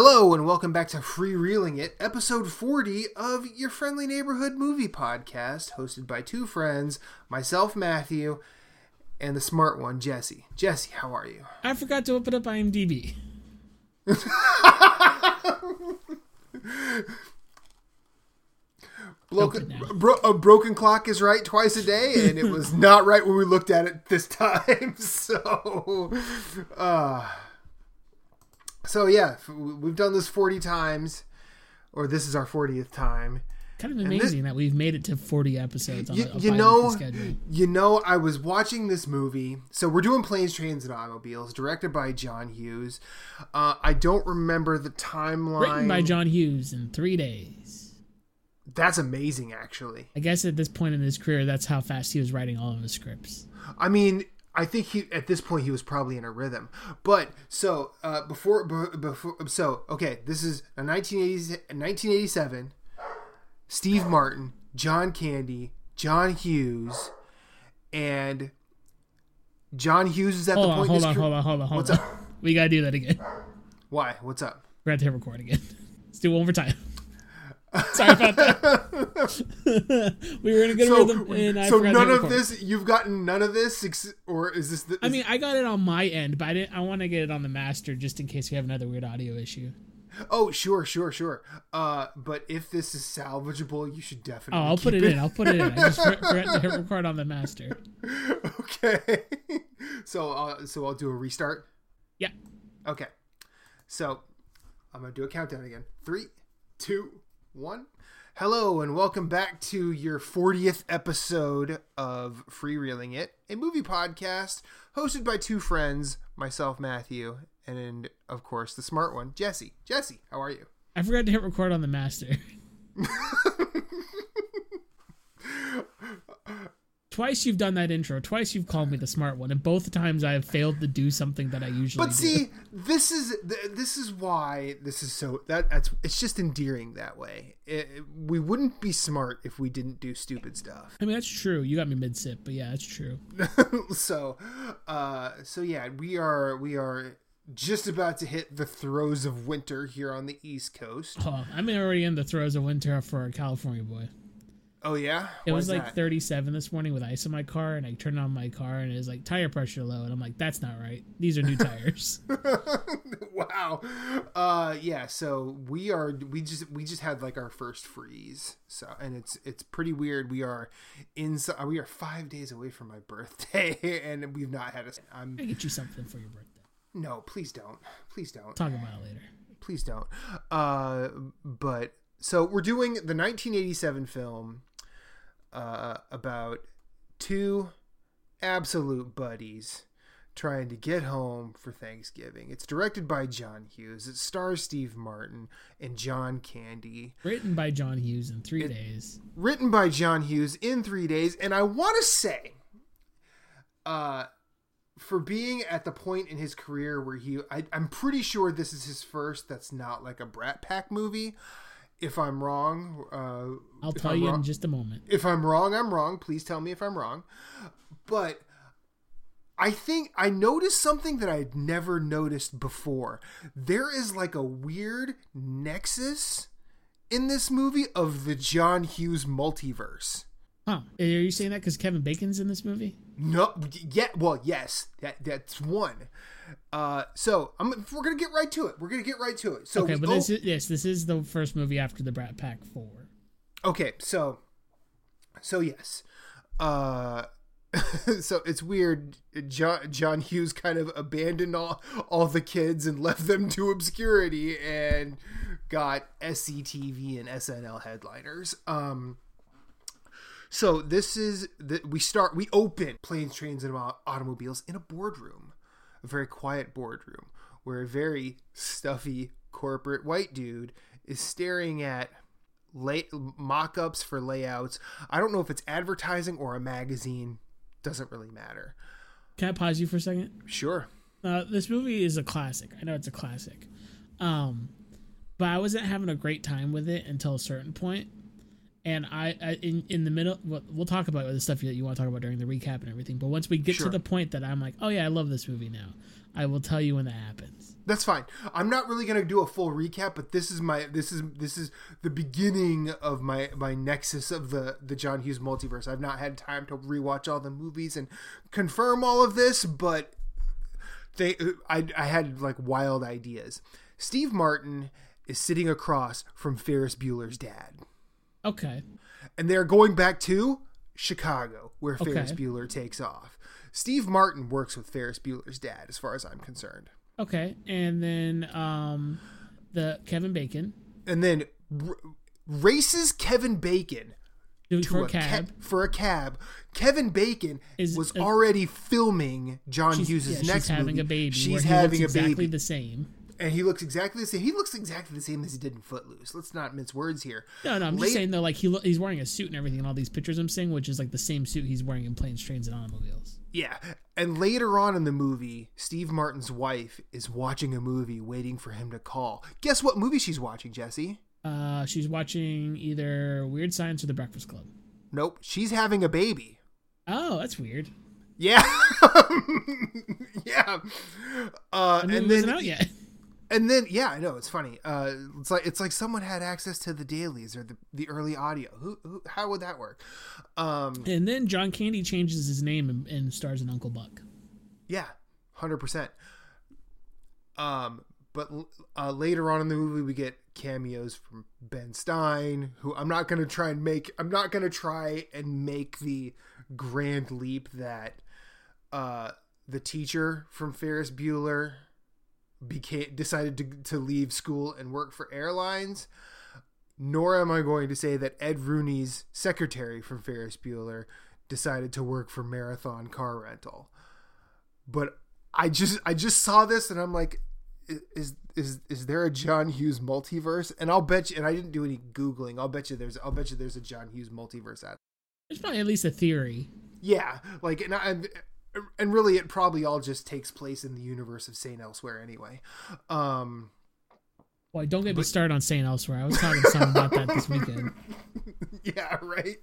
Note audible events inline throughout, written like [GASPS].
Hello and welcome back to Free Reeling It, episode 40 of your friendly neighborhood movie podcast, hosted by two friends, myself, Matthew, and the smart one, Jesse. Jesse, how are you? I forgot to open up IMDb. [LAUGHS] Broken, bro, a broken clock is right twice a day, and it was [LAUGHS] not right when we looked at it this time. [LAUGHS] So, uh, so yeah, we've done this forty times, or this is our fortieth time. Kind of amazing this, that we've made it to forty episodes. you, a, a you know, schedule. you know, I was watching this movie. So we're doing planes, trains, and automobiles, directed by John Hughes. Uh, I don't remember the timeline. Written by John Hughes in three days. That's amazing, actually. I guess at this point in his career, that's how fast he was writing all of his scripts. I mean, I think he at this point he was probably in a rhythm. But so uh, before before so okay, this is a 1980s 1987. Steve Martin, John Candy, John Hughes, and John Hughes is at hold the on, point. Hold on, hold on, hold on, hold What's on. up? We gotta do that again. Why? What's up? We have to hit record again. [LAUGHS] Let's do it one more time. [LAUGHS] Sorry about that. [LAUGHS] we were in a good so, rhythm, and I so none of this. You've gotten none of this, or is this? The, is I mean, I got it on my end, but I didn't. I want to get it on the master just in case we have another weird audio issue. Oh, sure, sure, sure. Uh, but if this is salvageable, you should definitely. Oh, I'll put it, it, in. I'll put it in. I just forgot to hit record on the master. [LAUGHS] Okay. So, uh, so I'll do a restart. Yeah. Okay. So, I'm gonna do a countdown again. Three, two, one. Hello, and welcome back to your 40th episode of Free Reeling It, a movie podcast hosted by two friends, myself, Matthew, and of course, the smart one, Jesse. Jesse, how are you? I forgot to hit record on the master. [LAUGHS] Twice you've done that intro. Twice you've called me the smart one, and both times I have failed to do something that I usually. But see, this is this is why this is so that that's it's just endearing that way. It, we wouldn't be smart if we didn't do stupid stuff. I mean, that's true. You got me mid sip, but yeah, that's true. [LAUGHS] so, uh, so yeah, we are we are just about to hit the throes of winter here on the East Coast. Oh, I'm already in the throes of winter for a California boy. Oh yeah, it was like that? 37 this morning with ice in my car, and I turned on my car and it was like tire pressure low, and I'm like, that's not right. These are new [LAUGHS] tires. [LAUGHS] wow. Uh, yeah. So we are we just we just had like our first freeze. So and it's it's pretty weird. We are in we are five days away from my birthday, [LAUGHS] and we've not had a. I'm I get you something for your birthday. No, please don't. Please don't. Talk about it later. Please don't. Uh, but so we're doing the 1987 film uh, about two absolute buddies trying to get home for Thanksgiving. It's directed by John Hughes. It stars Steve Martin and John Candy. Written by John Hughes in three it, days. Written by John Hughes in three days. And I want to say, uh, for being at the point in his career where he, I, I'm pretty sure this is his first that's not like a Brat Pack movie if I'm wrong, uh, I'll tell I'm you wrong, in just a moment. If I'm wrong, I'm wrong. Please tell me if I'm wrong. But I think I noticed something that I had never noticed before. There is like a weird nexus in this movie of the John Hughes multiverse. Huh. Are you saying that because Kevin Bacon's in this movie? No. Yeah. Well, yes. That that's one. Uh, so I'm, we're gonna get right to it. We're gonna get right to it. So okay, but this is yes, this is the first movie after the Brat Pack Four. Okay, so so yes, uh, [LAUGHS] so it's weird. John, John Hughes kind of abandoned all all the kids and left them to obscurity and got SCTV and SNL headliners. Um, so this is that we start we open planes, trains, and automobiles in a boardroom a very quiet boardroom where a very stuffy corporate white dude is staring at lay- mock-ups for layouts. I don't know if it's advertising or a magazine. Doesn't really matter. Can I pause you for a second? Sure. Uh, this movie is a classic. I know it's a classic. Um, but I wasn't having a great time with it until a certain point. And I, I in in the middle, we'll, we'll talk about the stuff that you want to talk about during the recap and everything. But once we get Sure. to the point that I'm like, oh yeah, I love this movie now, I will tell you when that happens. That's fine. I'm not really gonna do a full recap, but this is my this is this is the beginning of my my nexus of the the John Hughes multiverse. I've not had time to rewatch all the movies and confirm all of this, but they I I had like wild ideas. Steve Martin is sitting across from Ferris Bueller's dad, Okay. and they're going back to Chicago, where Ferris Bueller takes off. Steve Martin works with Ferris Bueller's dad, as far as I'm concerned. Okay. And then um, the Kevin Bacon and then r- races Kevin Bacon to for a a cab. ca- for a cab. Kevin Bacon Is- was already filming John Hughes' yeah, next she's having a baby. She's having a exactly baby, the same. And he looks exactly the same. He looks exactly the same as he did in Footloose. Let's not mince words here. No, no, I'm Late- just saying though, like he lo- he's wearing a suit and everything in all these pictures I'm seeing, which is like the same suit he's wearing in planes, trains, and automobiles. Yeah, and later on in the movie, Steve Martin's wife is watching a movie, waiting for him to call. Guess what movie she's watching, Jesse? Uh, she's watching either Weird Science or The Breakfast Club. Nope, she's having a baby. Oh, that's weird. Yeah, [LAUGHS] yeah. Uh, and then out yet. And then, yeah, I know it's funny. Uh, it's like it's like someone had access to the dailies or the, the early audio. Who, who, how would that work? Um, And then John Candy changes his name and, and stars in Uncle Buck. yeah, hundred percent. Um, but uh, later on in the movie, we get cameos from Ben Stein, who I'm not gonna try and make. I'm not gonna try and make the grand leap that uh, the teacher from Ferris Bueller became decided to to leave school and work for airlines. Nor am I going to say that Ed Rooney's secretary from Ferris Bueller decided to work for Marathon Car Rental. But I just I just saw this and I'm like, is is is there a John Hughes multiverse? And I'll bet you. And I didn't do any googling. I'll bet you there's I'll bet you there's a John Hughes multiverse out. There's probably at least a theory. Yeah, like and I, and really it probably all just takes place in the universe of Saint Elsewhere anyway. Um, Boy, don't get me started on Saint Elsewhere. I was talking to someone about that this weekend. [LAUGHS] yeah, right.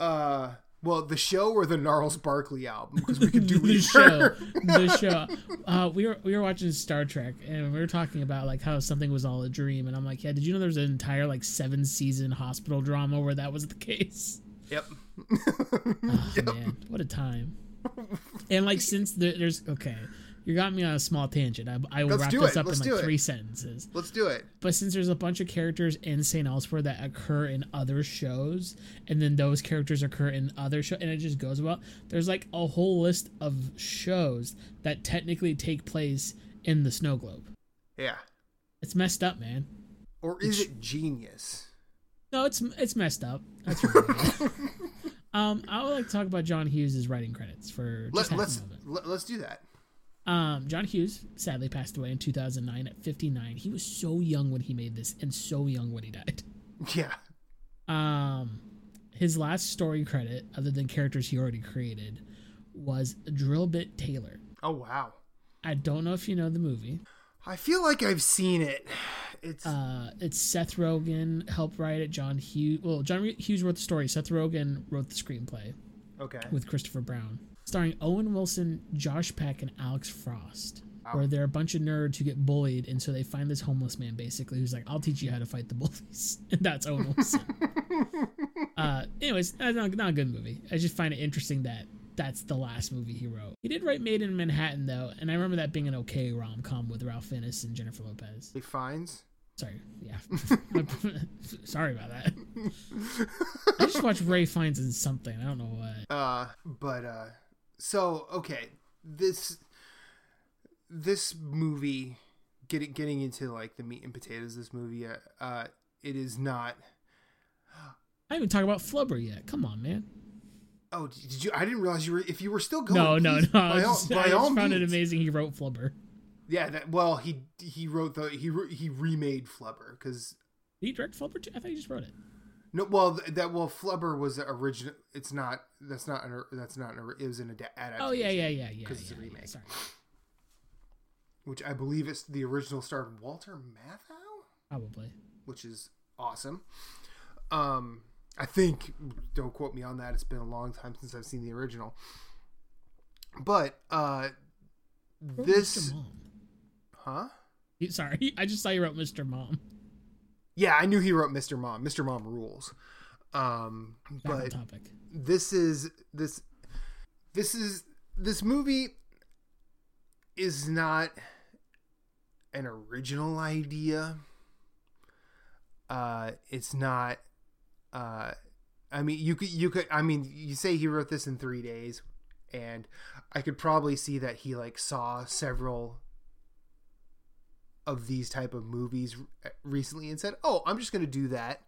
Uh, well, the show or the Gnarls Barkley album because we could do [LAUGHS] the show, [LAUGHS] the show. Uh, we were we were watching Star Trek and we were talking about like how something was all a dream, and I'm like, yeah, did you know there was an entire like seven season hospital drama where that was the case? Yep. Oh, Man, what a time! [LAUGHS] And like since there, there's okay, you got me on a small tangent. I, I will Let's wrap this it. up Let's in like three sentences. Let's do it. But since there's a bunch of characters in St. Elsewhere that occur in other shows, and then those characters occur in other shows, and it just goes well, there's like a whole list of shows that technically take place in the snow globe. Yeah. It's messed up, man. Or is it genius? No, it's it's messed up. That's [LAUGHS] right. Um, I would like to talk about John Hughes' writing credits for just Let, half let's a moment. let, let's do that. Um, John Hughes sadly passed away in 2009 at 59. He was so young when he made this, and so young when he died. [LAUGHS] Yeah. Um, his last story credit, other than characters he already created, was Drillbit Taylor. Oh wow. I don't know if you know the movie. I feel like I've seen it. [SIGHS] It's Uh, it's Seth Rogen helped write it. John Hughes, well, John Hughes wrote the story. Seth Rogen wrote the screenplay okay. with Christopher Brown, starring Owen Wilson, Josh Peck, and Alex Frost. Wow. Where they're a bunch of nerds who get bullied, and so they find this homeless man basically who's like, "I'll teach you how to fight the bullies," [LAUGHS] and that's Owen Wilson. [LAUGHS] uh, anyways, that's not, not a good movie. I just find it interesting that that's the last movie he wrote. He did write Maid in Manhattan though, and I remember that being an okay rom com with Ralph Fiennes and Jennifer Lopez. He finds. Sorry, yeah, [LAUGHS] sorry about that. I just watched Ray Fiennes in something. I don't know what. Uh, but uh, so okay, this this movie getting getting into like the meat and potatoes. This movie, uh, uh it is not. I haven't even talk about Flubber yet. Come on, man. Oh, did you? I didn't realize you were. If you were still going, No, no, no. By I all, just, by I all found it amazing he wrote Flubber. Yeah, that well, he he wrote the he he remade Flubber because he direct Flubber too? I thought he just wrote it. no, well that well Flubber was original. It's not. That's not. An, that's not. An, it was an ad- adaptation. Oh yeah, yeah, yeah, yeah. 'Cause it's a yeah, yeah, remake. Sorry, Which I believe is the original starred Walter Matthau. probably. which is awesome. Um, I think. Don't quote me on that. It's been a long time since I've seen the original. But uh, this, huh? Sorry, [LAUGHS] I just saw you wrote Mr. Mom. Yeah, I knew he wrote Mr. Mom. Mr. Mom rules. Um, Back but topic. this is this this is this movie is not an original idea uh it's not uh i mean you could you could i mean you say he wrote this in 3 days and i could probably see that he like saw several of these type of movies recently and said oh i'm just going to do that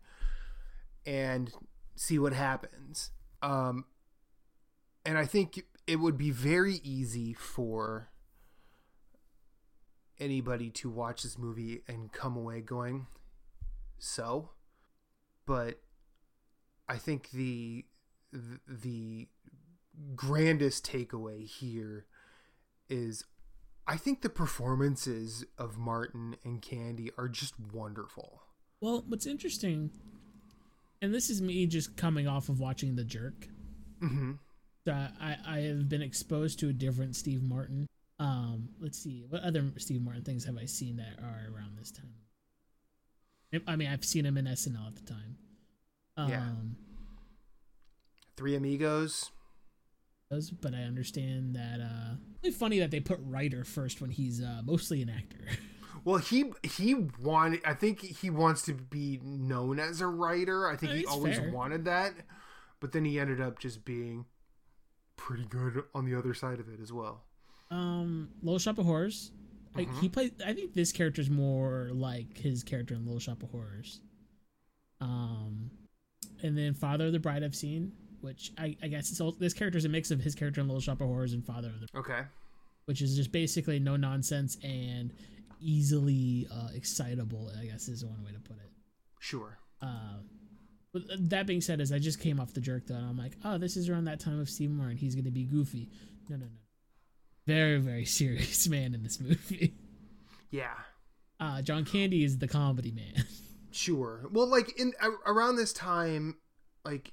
and see what happens um and I think it would be very easy for anybody to watch this movie and come away going, so. But I think the the grandest takeaway here is I think the performances of Martin and Candy are just wonderful. Well, what's interesting, and this is me just coming off of watching The Jerk. Mm-hmm. So I, I have been exposed to a different Steve Martin. Um, let's see, what other Steve Martin things have I seen that are around this time? I mean, I've seen him in SNL at the time. Um, Yeah. Three Amigos. but I understand that. Uh, really funny that they put writer first when he's uh, mostly an actor. [LAUGHS] Well, he he wanted. I think he wants to be known as a writer. I think he always fair. wanted that, but then he ended up just being pretty good on the other side of it as well. um, Little Shop of Horrors. Like Mhm. he played. I think this character is more like his character in Little Shop of Horrors. Um, and then Father of the Bride I've seen, which I, I guess it's all, this character is a mix of his character in Little Shop of Horrors and Father of the, Okay, which is just basically no nonsense and easily uh, excitable. I guess is one way to put it. sure. Uh, but that being said, as I just came off the jerk though, and I'm like, oh, this is around that time of Steve Martin. He's gonna be goofy. No, no, no. Very, very [LAUGHS] serious man in this movie. Yeah, Uh, John Candy is the comedy man. [LAUGHS] sure. Well, like in around this time, like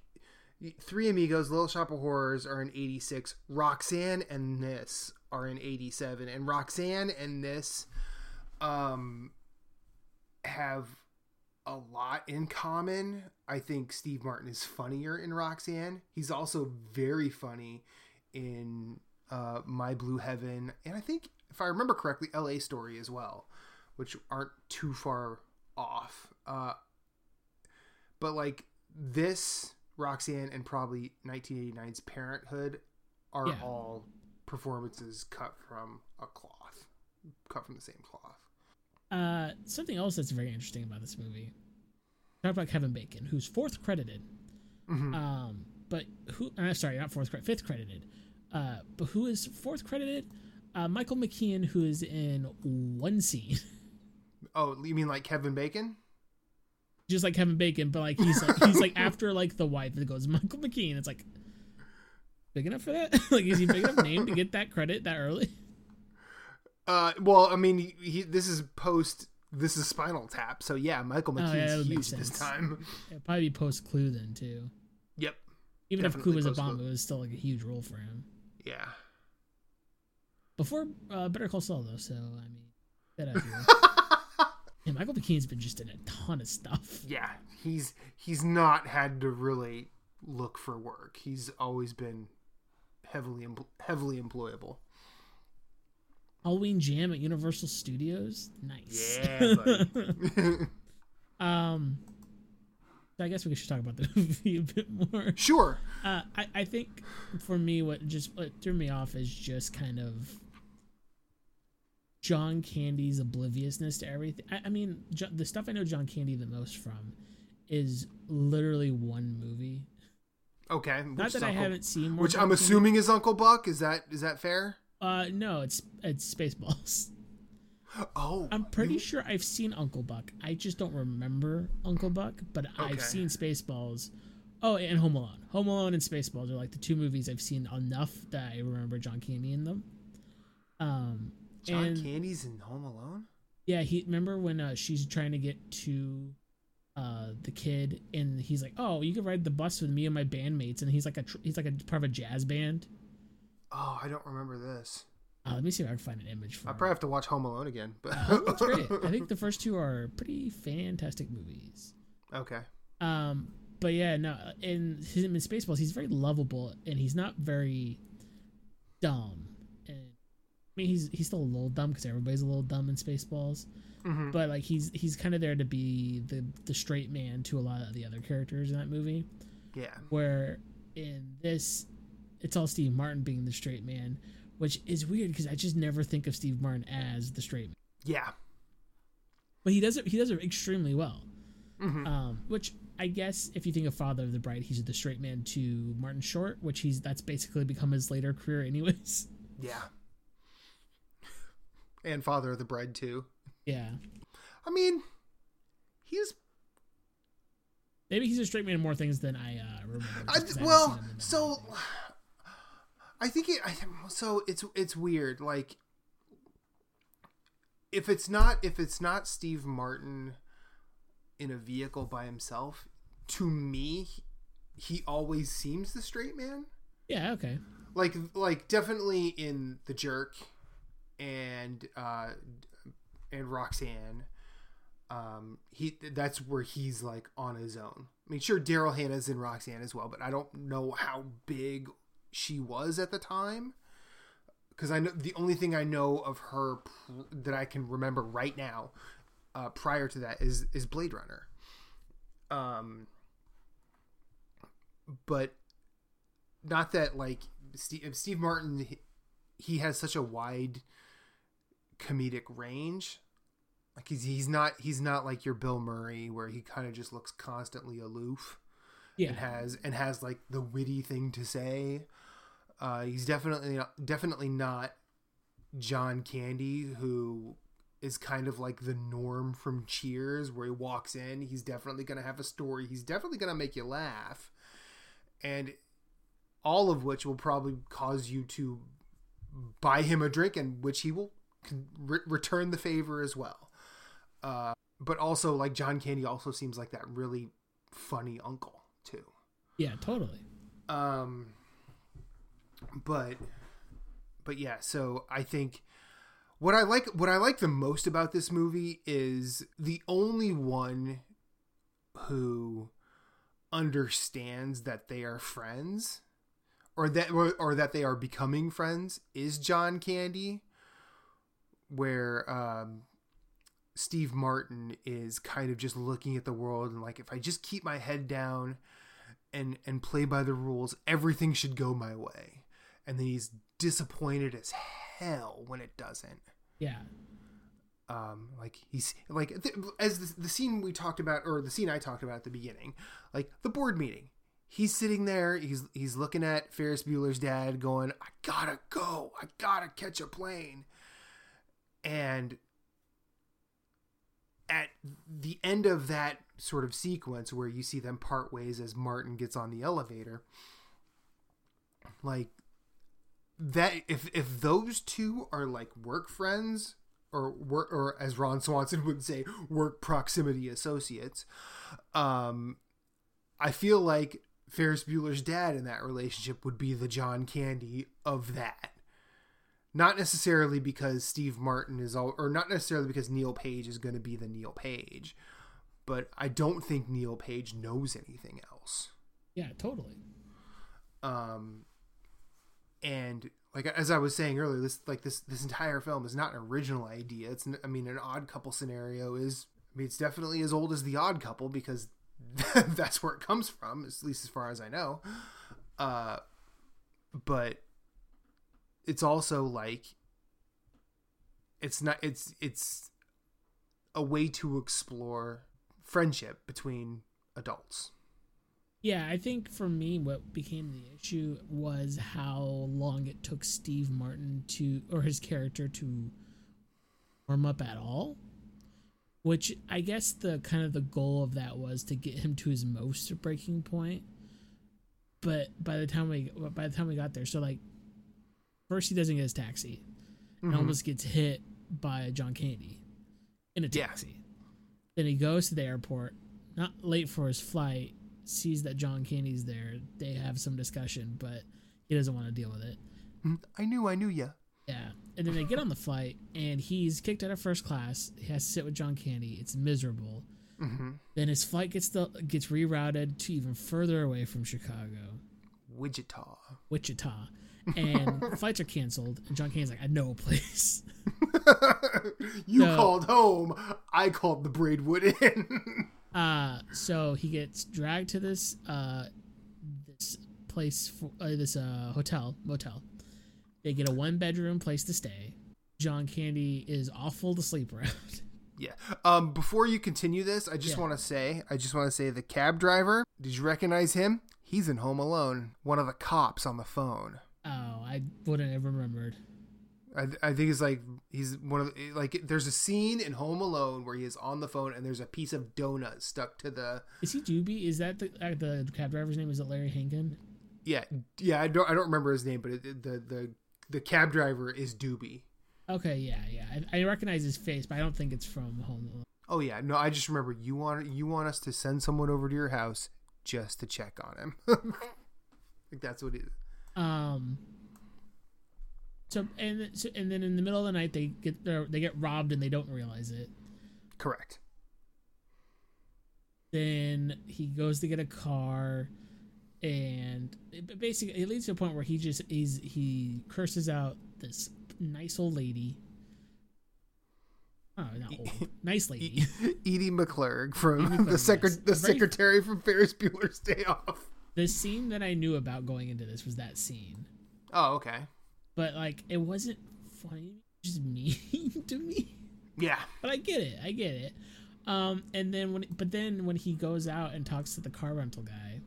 Three Amigos, Little Shop of Horrors are in '86. Roxanne and this are in '87, and Roxanne and this um have a lot in common. I think Steve Martin is funnier in Roxanne. He's also very funny in uh, My Blue Heaven, and I think if I remember correctly, L.A. Story as well, which aren't too far off. Uh, but like this, Roxanne, and probably 1989's Parenthood are Yeah. all performances cut from a cloth, cut from the same cloth. Uh, something else that's very interesting about this movie. Talk about Kevin Bacon, who's fourth credited. Mhm. Um, but who? Uh, sorry, not fourth credit, fifth credited. Uh, but who is fourth credited? Uh, Michael McKean, who is in one scene, [LAUGHS] Oh, you mean like Kevin Bacon? Just like Kevin Bacon, but like he's like he's like [LAUGHS] after like the wife that goes Michael McKean. It's like big enough for that. [LAUGHS] like, is he big enough name to get that credit that early? [LAUGHS] Uh, well, I mean, he, he this is post. This is Spinal Tap, so yeah, Michael Oh, yeah, McKean's huge this time. It'd probably be post Clue then too. Yep. Even if Clue was a bomb, Clue. it was still like a huge role for him. Yeah. Before uh, Better Call Saul though, so I mean, that out here. Yeah, Michael McKean's been just in a ton of stuff. yeah, he's he's not had to really look for work. He's always been heavily heavily employable. Halloween Jam at Universal Studios, nice. Yeah, buddy. [LAUGHS] um, I guess we should talk about the [LAUGHS] movie a bit more. sure. Uh, I, I think for me, what just what threw me off is just kind of John Candy's obliviousness to everything. I, I mean, jo- the stuff I know John Candy the most from is literally one movie. Okay. Not that I Uncle- haven't seen more. Which John I'm Candy. assuming is Uncle Buck. Is that is that fair? Uh, no, it's it's Spaceballs. [GASPS] Oh, I'm pretty you- sure I've seen Uncle Buck. I just don't remember Uncle Buck, but Okay. I've seen Spaceballs. Oh, and Home Alone. Home Alone and Spaceballs are like the two movies I've seen enough that I remember John Candy in them. Um, John and Candy's in Home Alone. yeah, he remember when uh, she's trying to get to uh the kid and he's like oh you can ride the bus with me and my bandmates and he's like a tr- he's like a part of a jazz band Oh, I don't remember this. uh, let me see if i can find an image for I probably have to watch Home Alone again. But Uh, it's great [LAUGHS] i think the first two are pretty fantastic movies okay. um but yeah no in him in spaceballs he's very lovable and he's not very dumb mean he's he's still a little dumb because everybody's a little dumb in spaceballs. Hmm but like he's he's kind of there to be the the straight man to a lot of the other characters in that movie. Yeah. where in this it's all steve martin being the straight man which is weird because i just never think of steve martin as the straight man. Yeah. but he does it he does it extremely well. Hmm um which i guess if you think of father of the bride he's the straight man to martin short which he's that's basically become his later career anyways. Yeah. And Father of the Bride too. yeah I mean, he's maybe he's a straight man in more things than i uh remember I, I well, that so. I think it. I, so it's it's weird. Like, if it's not if it's not Steve Martin in a vehicle by himself, to me, he always seems the straight man. yeah okay Like like definitely in the Jerk, and uh, and Roxanne. Um, he that's where he's like on his own. I mean, sure, Daryl Hannah's in Roxanne as well, but I don't know how big she was at the time because I know the only thing I know of her pr- that I can remember right now, uh, prior to that, is is Blade Runner. Um, but not that like Steve, Steve Martin, he, he has such a wide comedic range. Like he's he's not he's not like your Bill Murray where he kind of just looks constantly aloof yeah and has and has like the witty thing to say. Uh, he's definitely definitely not John Candy, who is kind of like the norm from Cheers, where he walks in, he's definitely gonna have a story. He's definitely gonna make you laugh, and all of which will probably cause you to buy him a drink, and which he will con- re- return the favor as well. Uh, but also, like John Candy, also seems like that really funny uncle too. yeah totally Um, but but yeah, so I think what I like what I like the most about this movie is the only one who understands that they are friends or that or, or that they are becoming friends is John Candy where um Steve Martin is kind of just looking at the world and like if I just keep my head down and and play by the rules, everything should go my way. And then he's disappointed as hell when it doesn't. yeah Um, like he's like th- as the, the scene we talked about, or the scene I talked about at the beginning, like the board meeting. He's sitting there. He's he's looking at Ferris Bueller's dad, going, "I gotta go. I gotta catch a plane." And at the end of that sort of sequence where you see them part ways as Martin gets on the elevator, like that if if those two are like work friends or work or as Ron Swanson would say, work proximity associates, um I feel like Ferris Bueller's dad in that relationship would be the John Candy of that. Not necessarily because Steve Martin is all, or not necessarily because Neil Page is going to be the Neil Page, but I don't think Neil Page knows anything else. yeah totally Um, and like as I was saying earlier, this like this this entire film is not an original idea. It's I mean an odd couple scenario is I mean it's definitely as old as the odd couple because [LAUGHS] that's where it comes from, at least as far as I know. Uh, but it's also like it's not it's it's a way to explore friendship between adults. Yeah, I think for me, what became the issue was how long it took Steve Martin to, or his character to warm up at all. Which I guess the kind of the goal of that was to get him to his most breaking point. But by the time we by the time we got there, so like first he doesn't get his taxi, and Mhm. almost gets hit by John Candy in a Yeah. taxi. Then he goes to the airport, not late for his flight, sees that John Candy's there. They have some discussion, but he doesn't want to deal with it. I knew, I knew ya. Yeah. And then they get on the flight, and he's kicked out of first class. He has to sit with John Candy. It's miserable. Mm-hmm. Then his flight gets the gets rerouted to even further away from Chicago, Wichita. Wichita, and [LAUGHS] flights are canceled. And John Candy's like, "I know a place." [LAUGHS] you No. called home. I called the Braidwood Inn. [LAUGHS] Uh, so he gets dragged to this uh, this place for uh, this uh hotel motel. They get a one bedroom place to stay. John Candy is awful to sleep around. yeah. Um. Before you continue this, I just Yeah. want to say, I just want to say, the cab driver. Did you recognize him? He's in Home Alone. One of the cops on the phone. I wouldn't have remembered. I, I think it's like he's one of the, like there's a scene in Home Alone where he is on the phone and there's a piece of donut stuck to the Is he Doobie? Is that the uh, the cab driver's name? Is it Larry Hankin? yeah yeah I don't I don't remember his name but it, the the the cab driver is Doobie. Okay, yeah, yeah. I, I recognize his face, but I don't think it's from Home Alone. Oh yeah, no, I just remember you want you want us to send someone over to your house just to check on him. [LAUGHS] like that's what it is. Um. So and then- so, and then in the middle of the night they get they're- get robbed and they don't realize it. Correct. Then he goes to get a car, and it, basically it leads to a point where he just is he curses out this nice old lady. Oh, not old, nice lady. Edie McClurg from Edie McClurg, the secre- yes. the secretary from Ferris Bueller's Day Off. the scene that I knew about going into this was that scene, Oh okay. But like it wasn't funny, just mean [LAUGHS] to me. Yeah. but I get it. I get it. Um, and then when, but then when he goes out and talks to the car rental guy,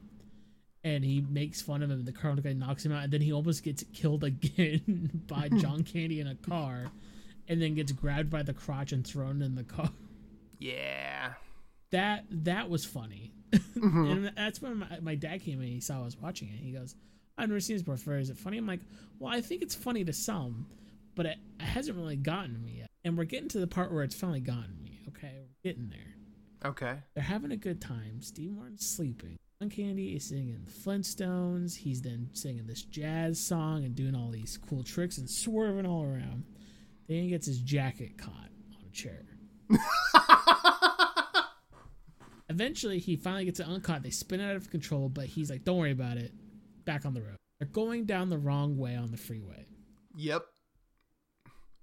and he makes fun of him, the car rental guy knocks him out, and then he almost gets killed [LAUGHS] again by [LAUGHS] John Candy in a car, and then gets grabbed by the crotch and thrown in the car. Yeah. That that was funny, Mm-hmm. and that's when my, my dad came in. and He saw I was watching it. He goes, "I've never seen this before. Is it funny?" I'm like, "Well, I think it's funny to some, but it, it hasn't really gotten me yet." And we're getting to the part where it's finally gotten me. Okay, we're getting there. Okay. They're having a good time. Steve Martin's sleeping. John Candy is singing the Flintstones. He's then singing this jazz song and doing all these cool tricks and swerving all around. Then he gets his jacket caught on a chair. [LAUGHS] Eventually, he finally gets it uncaught. They spin it out of control, but he's like, "Don't worry about it." Back on the road. They're going down the wrong way on the freeway. Yep.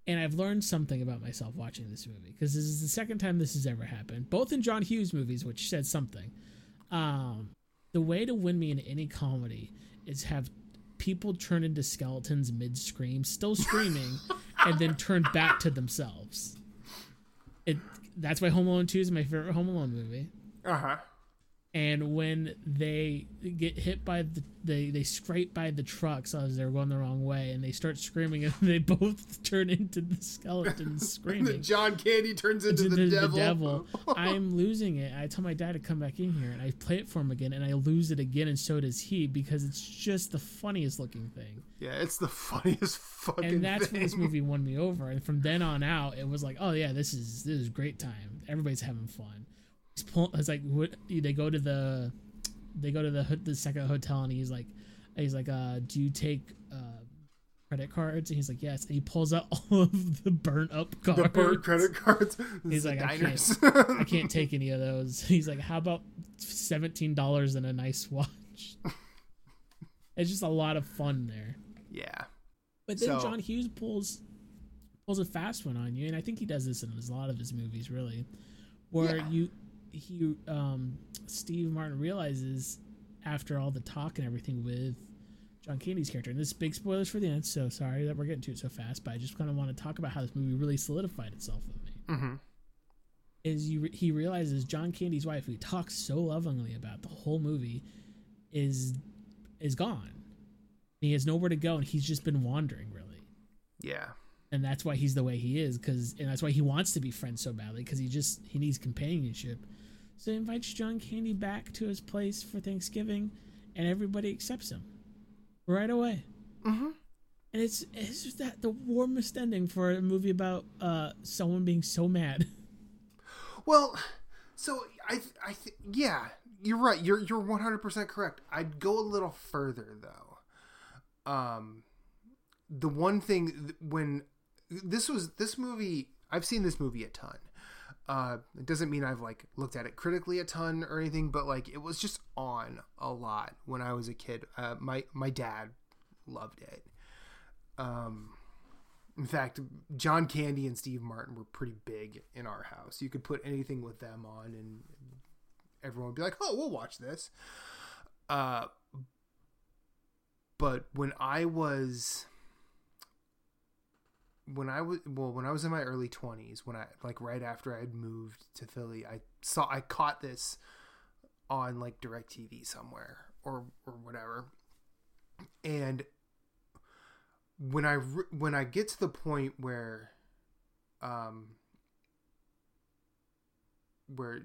And I've learned something about myself watching this movie because this is the second time this has ever happened, both in John Hughes movies, which said something. Um, the way to win me in any comedy is have people turn into skeletons mid scream, still screaming, [LAUGHS] and then turn back to themselves. It that's why Home Alone Two is my favorite Home Alone movie. Uh huh. And when they get hit by the they they scrape by the trucks as they're going the wrong way, and they start screaming, and they both [LAUGHS] turn into the skeletons [LAUGHS] screaming. And John Candy turns into to the, the, devil. devil. [LAUGHS] I'm losing it. I tell my dad to come back in here, and I play it for him again, and I lose it again, and so does he because it's just the funniest looking thing. Yeah, it's the funniest fucking And that's thing. when this movie won me over. And from then on out, it was like, oh yeah, this is this is great time. Everybody's having fun. He's pull, it's like what they go to the they go to the the second hotel, and he's like, he's like, uh, do you take uh, credit cards? And he's like, yes. And he pulls out [LAUGHS] all of the burnt up cards. the bird credit cards. He's [LAUGHS] like, I diners. I can't take any of those. [LAUGHS] He's like, how about seventeen dollars and a nice watch? it's just a lot of fun there. yeah. But then So- John Hughes pulls pulls a fast one on you, and I think he does this in a lot of his movies, really, where Yeah. you he um Steve Martin realizes after all the talk and everything with John Candy's character, and this is big spoilers for the end, so sorry that we're getting to it so fast, but I just kind of want to talk about how this movie really solidified itself with me. Mm-hmm. Is you he realizes John Candy's wife, who he talks so lovingly about the whole movie, is is gone. He has nowhere to go, and he's just been wandering, really. Yeah. and that's why he's the way he is because and that's why he wants to be friends so badly because he just he needs companionship so he invites john candy back to his place for thanksgiving and everybody accepts him right away Mm-hmm. and it's it's just that the warmest ending for a movie about uh someone being so mad [LAUGHS] Well, So I I th- yeah, you're right. You're you're 100% correct. I'd go a little further though. Um the one thing when this was this movie I've seen this movie a ton. Uh it doesn't mean I've like looked at it critically a ton or anything, but like it was just on a lot when I was a kid. Uh my my dad loved it. Um in fact, John Candy and Steve Martin were pretty big in our house. You could put anything with them on, and everyone would be like, "Oh, we'll watch this." Uh, but when I was when I was well, when I was in my early twenties, when I like right after I had moved to Philly, I saw I caught this on like Directv somewhere or or whatever, and when I when I get to the point where, um, where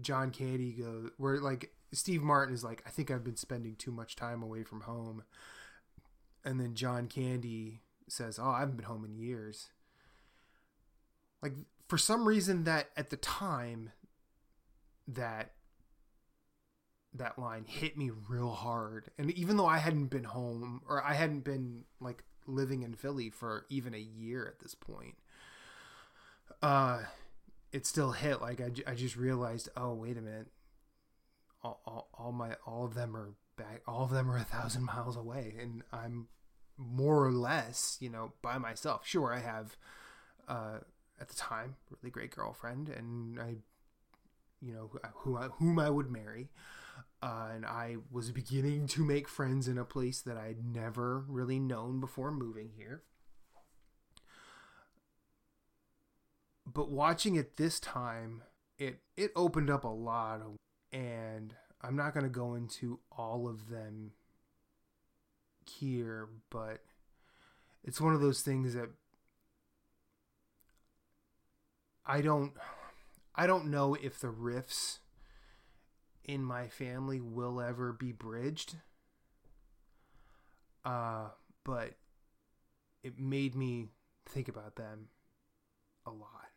John Candy goes, where like Steve Martin is like, I think I've been spending too much time away from home, and then John Candy says, "Oh, I haven't been home in years." Like for some reason that at the time that that line hit me real hard and even though i hadn't been home or i hadn't been like living in Philly for even a year at this point. Uh, it still hit. Like I, I just realized, oh wait a minute, all, all, all my all of them are back. All of them are a thousand miles away, and I'm more or less, you know, by myself. Sure, I have, uh, at the time, really great girlfriend, and I, you know, who I, whom I would marry. Uh, and I was beginning to make friends in a place that I'd never really known before moving here. But watching it this time, it it opened up a lot and I'm not going to go into all of them here, but it's one of those things that I don't I don't know if the rifts in my family will ever be bridged. Uh, but it made me think about them a lot.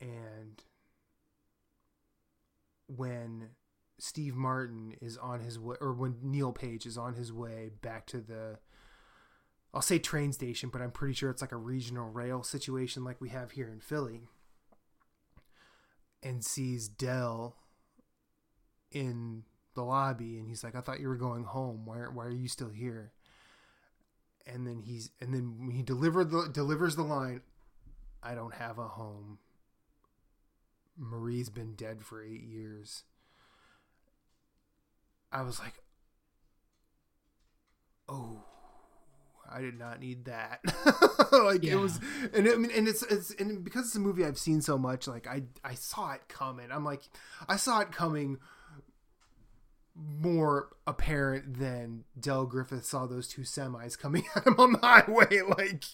And when Steve Martin is on his way, or when Neil Page is on his way back to the, I'll say train station, but I'm pretty sure it's like a regional rail situation like we have here in Philly, and sees Del in the lobby and he's like, I thought you were going home. Why, why are you still here? And then he's and then he delivered the delivers the line, I don't have a home. Marie's been dead for eight years. I was like, oh, I did not need that. [LAUGHS] like yeah. it was, and I mean, and it's it's and because it's a movie I've seen so much, like I I saw it coming. I'm like, I saw it coming more apparent than Del Griffith saw those two semis coming [LAUGHS] at him on the highway. [LAUGHS] Like,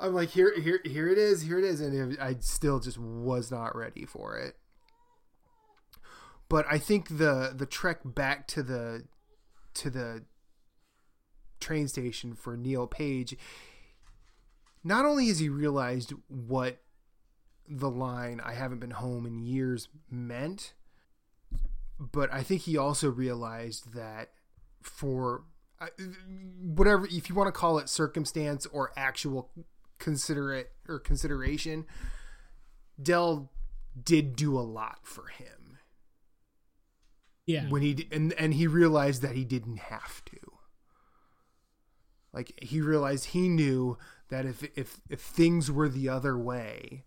I'm like, here, here, here it is, here it is, and I still just was not ready for it. But I think the the trek back to the to the train station for Neil Page. Not only has he realized what the line "I haven't been home in years" meant, but I think he also realized that for uh, whatever if you want to call it circumstance or actual considerate or consideration Del did do a lot for him. Yeah. When he and and he realized that he didn't have to. Like he realized he knew that if if if things were the other way,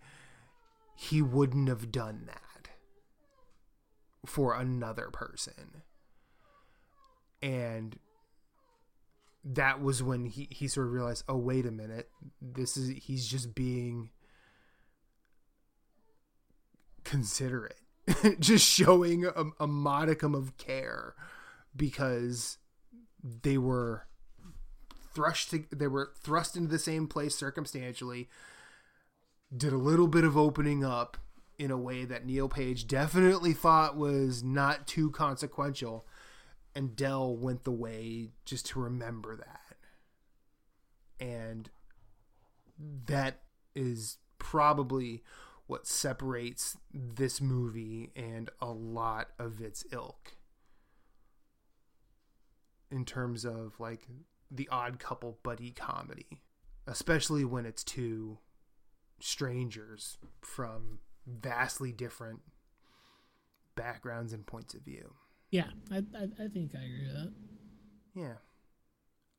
he wouldn't have done that for another person. And that was when he, he sort of realized, oh wait a minute, this is he's just being considerate. [LAUGHS] just showing a, a modicum of care because they were thrust to, they were thrust into the same place circumstantially did a little bit of opening up in a way that Neil Page definitely thought was not too consequential. And Del went the way just to remember that. And that is probably what separates this movie and a lot of its ilk in terms of like the odd couple buddy comedy, especially when it's two strangers from vastly different backgrounds and points of view. Yeah, I, I, I think I agree with that. Yeah.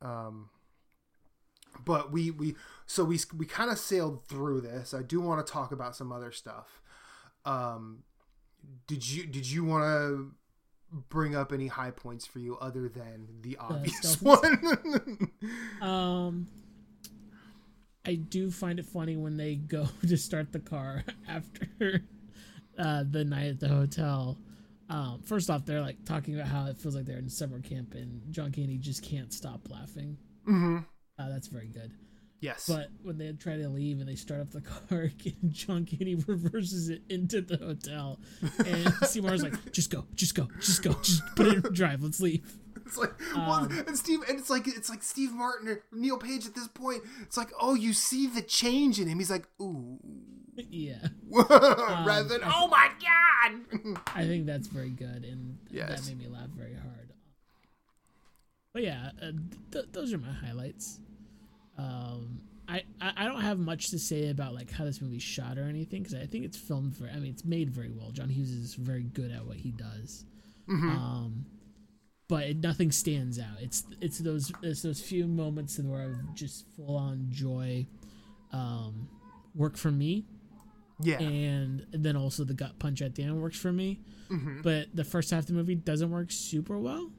Um but we we so we we kind of sailed through this. I do want to talk about some other stuff. Um did you did you want to bring up any high points for you other than the obvious one? [LAUGHS] um I do find it funny when they go [LAUGHS] to start the car [LAUGHS] after uh, the night at the hotel. Um, first off, they're like talking about how it feels like they're in summer camp, and John Candy just can't stop laughing. Mm-hmm. Uh, that's very good. Yes. But when they try to leave and they start up the [LAUGHS] car again, John Candy [LAUGHS] reverses it into the hotel, and [LAUGHS] Seymour's like, "Just go, just go, just go, just put it in drive. Let's leave." It's like, well, um, and Steve, and it's like it's like Steve Martin or Neil Page at this point. It's like, oh, you see the change in him. He's like, ooh, yeah, rather than um, oh my god. I think that's very good, and yes. that made me laugh very hard. But yeah, uh, th- those are my highlights. Um, I, I don't have much to say about like how this movie's shot or anything because I think it's filmed very. I mean, it's made very well. John Hughes is very good at what he does. Mm-hmm. Um, but it, nothing stands out. It's it's those it's those few moments where I've just full on joy. Um, work for me. Yeah. And then also the gut punch at the end works for me. Mm-hmm. But the first half of the movie doesn't work super well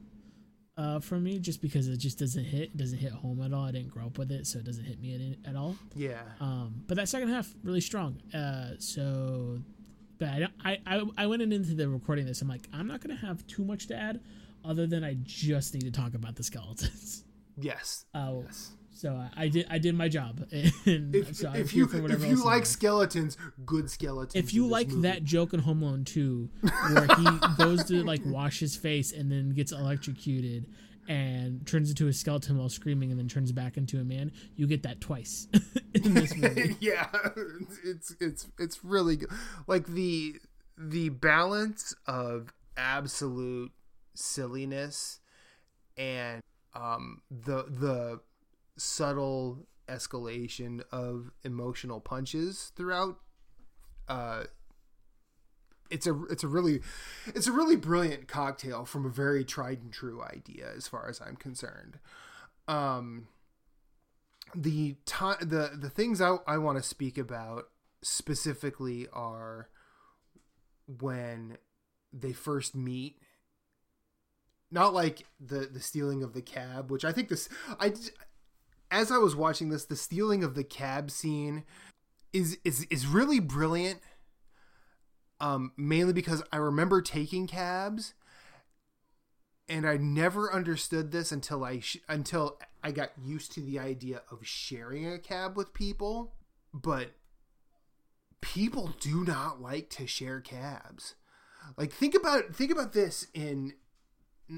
uh, for me just because it just doesn't hit it doesn't hit home at all. I didn't grow up with it, so it doesn't hit me at, at all. Yeah. Um, but that second half really strong. Uh, so, but I, I I I went into the recording this. I'm like, I'm not gonna have too much to add, other than I just need to talk about the skeletons. Yes. Uh, yes. So I, I, did I did my job. [LAUGHS] And if, so if you if you like skeletons, good skeletons. If you like movie. that joke in Home Alone 2, [LAUGHS] where he goes to like wash his face and then gets electrocuted and turns into a skeleton while screaming and then turns back into a man, you get that twice [LAUGHS] in this movie. yeah, it's it's it's really good. Like the the balance of absolute silliness and um the the subtle escalation of emotional punches throughout uh it's a it's a really it's a really brilliant cocktail from a very tried and true idea as far as I'm concerned. Um the time the the things I, I want to speak about specifically are when they first meet not like the the stealing of the cab which i think this i as i was watching this the stealing of the cab scene is is is really brilliant um mainly because i remember taking cabs and i never understood this until i sh- until i got used to the idea of sharing a cab with people. But people do not like to share cabs. Like think about think about this in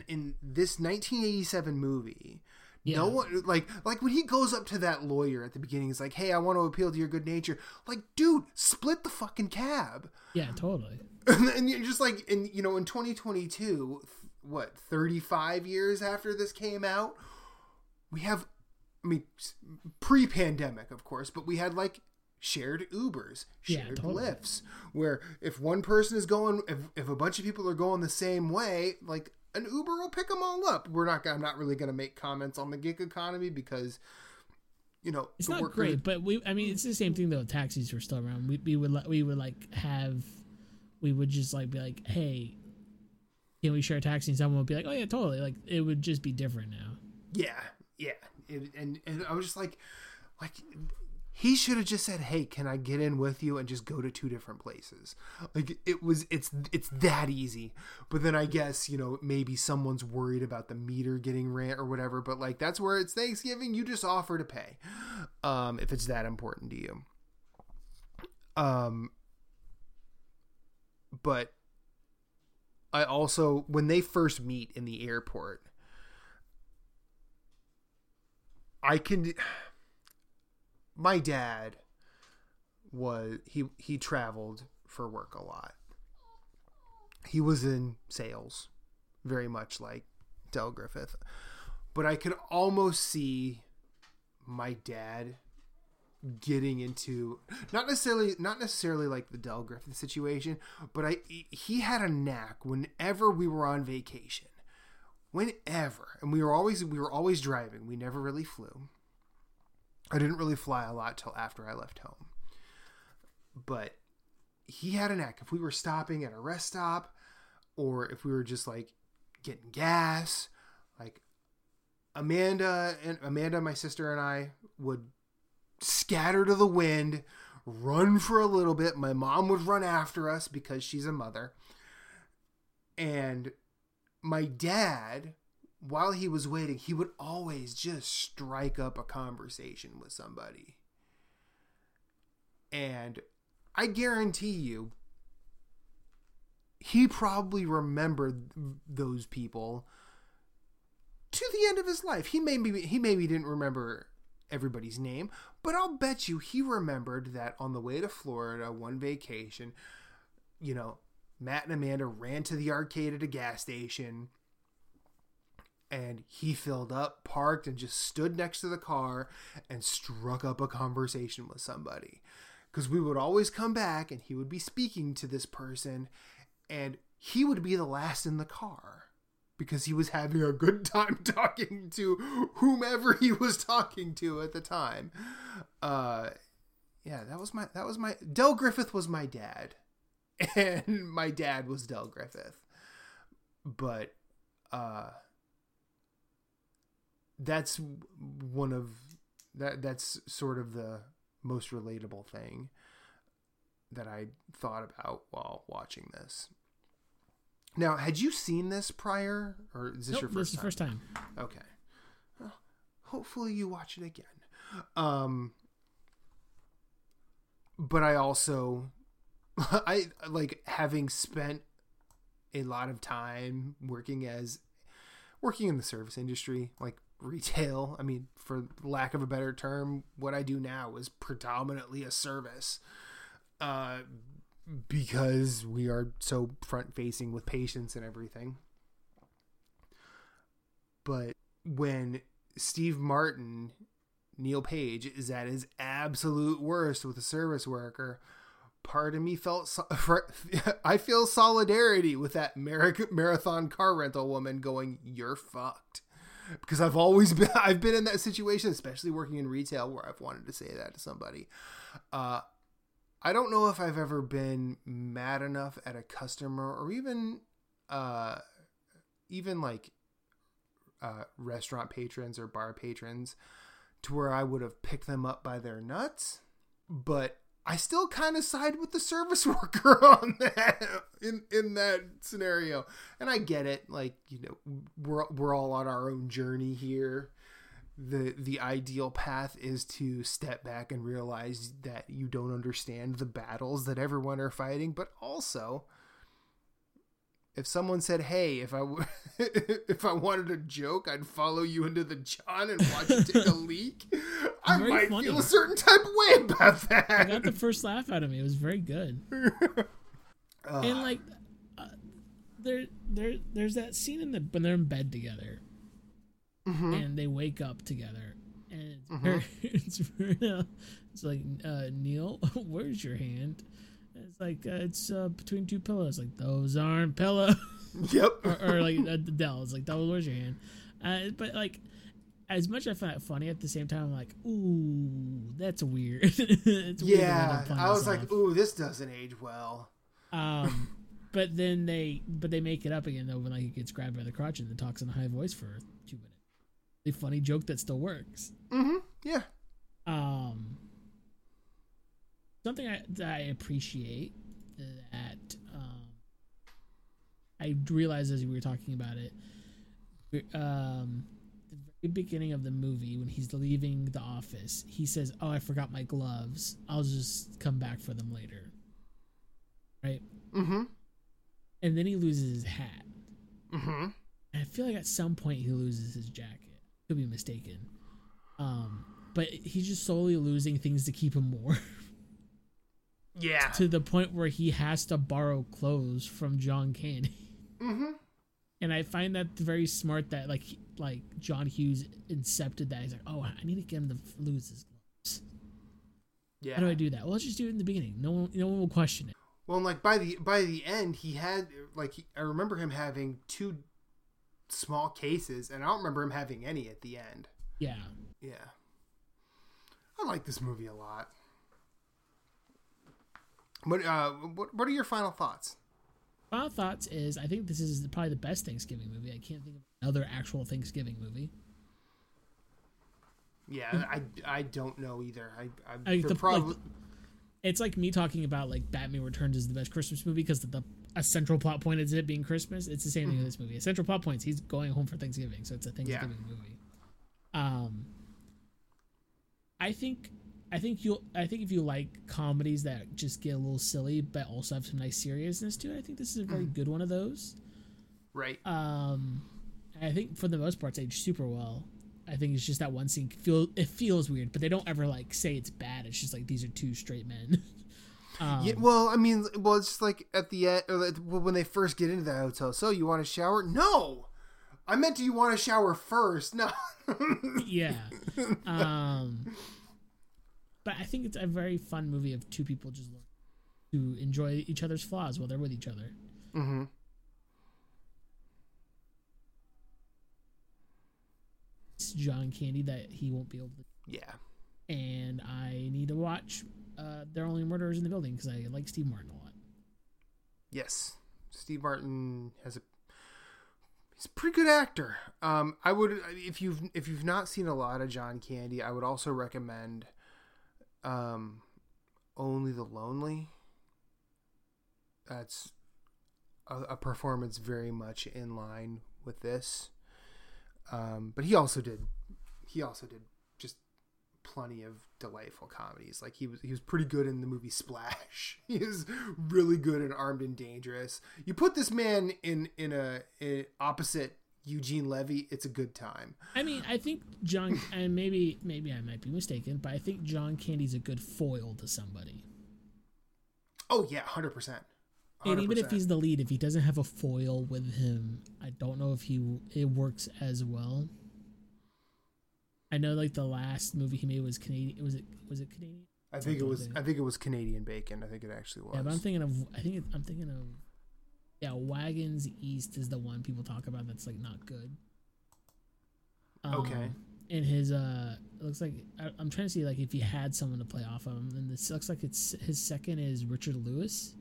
in this 1987 movie yeah. no one like like when he goes up to that lawyer at the beginning he's like hey i want to appeal to your good nature like dude split the fucking cab yeah totally [LAUGHS] and, and you're just like in you know in 2022 what 35 years after this came out we have i mean pre-pandemic of course but we had like shared Ubers, shared yeah, totally. Lyfts, where if one person is going, if, if a bunch of people are going the same way, like an Uber will pick them all up. We're not. I'm not really going to make comments on the gig economy because, you know, it's not great. But we, I mean, it's the same thing though. Taxis were still around. We, we would we would like have, we would just like be like, hey, can we share a taxi? And someone would be like, oh yeah, totally. Like it would just be different now. Yeah, yeah, it, and and I was just like, like he should have just said hey can i get in with you and just go to two different places? Like it was it's it's that easy. But then i guess you know maybe someone's worried about the meter getting rent or whatever but like that's where it's thanksgiving you just offer to pay um if it's that important to you. Um but i also when they first meet in the airport i can my dad was he he traveled for work a lot. He was in sales, very much like Del Griffith. But I could almost see my dad getting into not necessarily not necessarily like the Del Griffith situation, but I he had a knack whenever we were on vacation. Whenever, and we were always we were always driving. We never really flew. I didn't really fly a lot till after I left home. But he had a knack. If we were stopping at a rest stop, or if we were just like getting gas, like Amanda and Amanda, my sister and I would scatter to the wind, run for a little bit. My mom would run after us because she's a mother. And my dad, while he was waiting, he would always just strike up a conversation with somebody. And I guarantee you, he probably remembered those people to the end of his life. He maybe he maybe didn't remember everybody's name, but I'll bet you he remembered that on the way to Florida one vacation, you know, Matt and Amanda ran to the arcade at a gas station and he filled up, parked, and just stood next to the car and struck up a conversation with somebody. Because we would always come back and he would be speaking to this person and he would be the last in the car because he was having a good time [LAUGHS] talking to whomever he was talking to at the time. Uh, yeah, that was my that was my Del Griffith was my dad, [LAUGHS] and my dad was Del Griffith, but uh, that's one of that that's sort of the most relatable thing that I thought about while watching this. Now, had you seen this prior, or is this Nope, your this first is time? first time. Okay. Well, hopefully you watch it again. Um but I also [LAUGHS] I like having spent a lot of time working as working in the service industry, like retail. I mean, for lack of a better term, what I do now is predominantly a service. Uh because we are so front facing with patients and everything. But when Steve Martin, Neil Page, is at his absolute worst with a service worker, part of me felt so- [LAUGHS] [LAUGHS] I feel solidarity with that marathon car rental woman going, "You're fucked." Because I've always been [LAUGHS] I've been in that situation, especially working in retail, where I've wanted to say that to somebody. Uh, I don't know if I've ever been mad enough at a customer or even uh even like uh restaurant patrons or bar patrons to where I would have picked them up by their nuts, but I still kind of side with the service [LAUGHS] worker on that in in that scenario. And I get it, like, you know, we're we're all on our own journey here the the ideal path is to step back and realize that you don't understand the battles that everyone are fighting but also if someone said hey if i w- [LAUGHS] if i wanted a joke i'd follow you into the john and watch you take a [LAUGHS] leak i Very might funny. feel a certain type of way about that I got the first laugh out of me. It was very good. Ugh. [LAUGHS] and like, uh, there, there, there's that scene in the when they're in bed together, Mhm. and they wake up together, and it's Mhm. very, it's very, uh, it's like uh, Neil, where's your hand? It's like uh, it's uh, between two pillows. Like those aren't pillows. [LAUGHS] yep [LAUGHS] or, or like uh, Del is like, "Double, where's your hand?" Uh, but like, as much as I find it funny, at the same time, I'm like, "Ooh, that's weird." [LAUGHS] it's weird yeah they're i was like off. ooh this doesn't age well um, but then they, but they make it up again though when like he gets grabbed by the crotch and then talks in a high voice for two minutes. A funny joke that still works. mm-hmm yeah Um, something I, that I appreciate that um, I realized as we were talking about it, um, the very beginning of the movie when he's leaving the office, he says, "Oh, I forgot my gloves. I'll just come back for them later." Right, mm-hmm and then he loses his hat. mm-hmm And I feel like at some point he loses his jacket. Could be mistaken. Um, but he's just slowly losing things to keep him warm. [LAUGHS] Yeah. to the point where he has to borrow clothes from John Candy. Mm-hmm. And I find that very smart that like like John Hughes incepted that. He's like, oh, I need to get him to lose his gloves. Yeah. How do I do that? Well, let's just do it in the beginning. No one, no one will question it. Well, and like by the by the end, he had like he, I remember him having two small cases, and I don't remember him having any at the end. Yeah. Yeah, I like this movie a lot. What uh, what what are your final thoughts? Final thoughts is I think this is probably the best Thanksgiving movie. I can't think of another actual Thanksgiving movie. Yeah, I, I don't know either. I I, I- the- probably like, It's like me talking about like Batman Returns is the best Christmas movie because the, the a central plot point is it being Christmas. It's the same thing with this movie. A central plot point is he's going home for Thanksgiving, so it's a Thanksgiving movie. Um, I think I think you'll I think if you like comedies that just get a little silly but also have some nice seriousness to it, I think this is a very good one of those. right. Um, I think for the most part, it's aged super well. I think it's just that one scene feel it feels weird, but they don't ever like say it's bad. It's just like these are two straight men. [LAUGHS] um, Yeah, well, I mean, well, it's just like at the end, when they first get into the hotel. So you want to shower? No, I meant, do you want to shower first? [LAUGHS] No. yeah. [LAUGHS] Um, but I think it's a very fun movie of two people just to enjoy each other's flaws while they're with each other. mm-hmm. It's John Candy that he won't be able to, Yeah. and I need to watch. Uh, They're Only Murders in the Building because I like Steve Martin a lot. Yes. Steve Martin has a. He's a pretty good actor. Um, I would if you've if you've not seen a lot of John Candy, I would also recommend, um, Only the Lonely. That's a, a performance very much in line with this. Um, but he also did, he also did just plenty of delightful comedies. Like he was, he was pretty good in the movie Splash. [LAUGHS] he is really good in Armed and Dangerous. You put this man in in a, opposite Eugene Levy, it's a good time. I mean, I think John, and maybe maybe I might be mistaken, but I think John Candy's a good foil to somebody. Oh yeah, hundred percent. And even if he's the lead, if he doesn't have a foil with him, I don't know if he it works as well. I know, like the last movie he made was Canadian. Was it was it Canadian? I think it was I think it was Canadian Bacon. I think it actually was. Yeah, but I'm thinking of. I think it, I'm thinking of. Yeah, Wagons East is the one people talk about that's like not good. Okay. Um, And his uh, looks like I, I'm trying to see like if he had someone to play off of him. And this looks like it's his second is Richard Lewis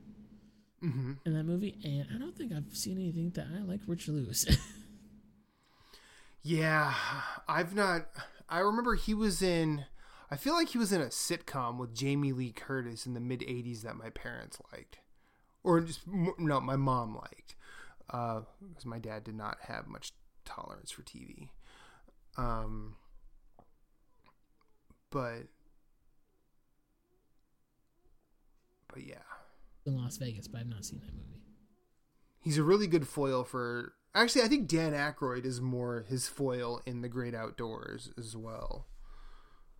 hmm in that movie, and I don't think I've seen anything that I like Richard Lewis. [LAUGHS] Yeah, I've not. I remember he was in. I feel like he was in a sitcom with Jamie Lee Curtis in the mid '80s that my parents liked, or just no, my mom liked, because my dad did not have much tolerance for TV. Um, but, but yeah, in Las Vegas, but I've not seen that movie. he's a really good foil for. Actually, I think Dan Aykroyd is more his foil in The Great Outdoors as well.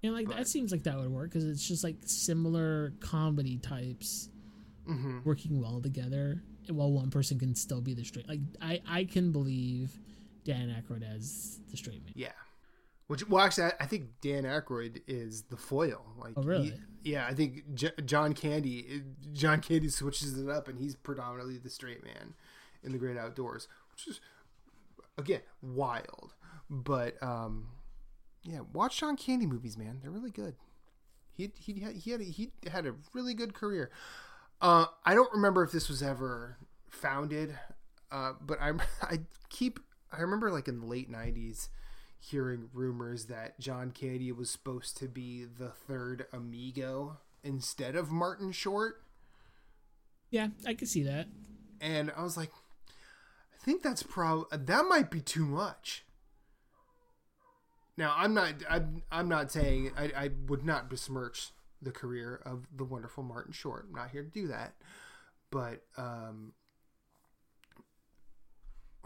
And like But- that seems like that would work because it's just like similar comedy types Mm-hmm. working well together, while one person can still be the straight. Like I, I can believe Dan Aykroyd as the straight man. Yeah. Which, well, actually, I, I think Dan Aykroyd is the foil. Like, Oh, really? he- yeah, I think J- John Candy, John Candy switches it up, and he's predominantly the straight man in the Great Outdoors, which is again wild. But um, yeah, watch John Candy movies, man. They're really good. He he had he had a, he had a really good career. Uh, I don't remember if this was ever founded, uh, but I [LAUGHS] I keep I remember like in the late '90s hearing rumors that John Candy was supposed to be the third Amigo instead of Martin Short, Yeah, I can see that. and I was like, I think that's prob that might be too much. Now I'm not I'm, I'm not saying I, I would not besmirch the career of the wonderful Martin Short. I'm not here to do that, but um,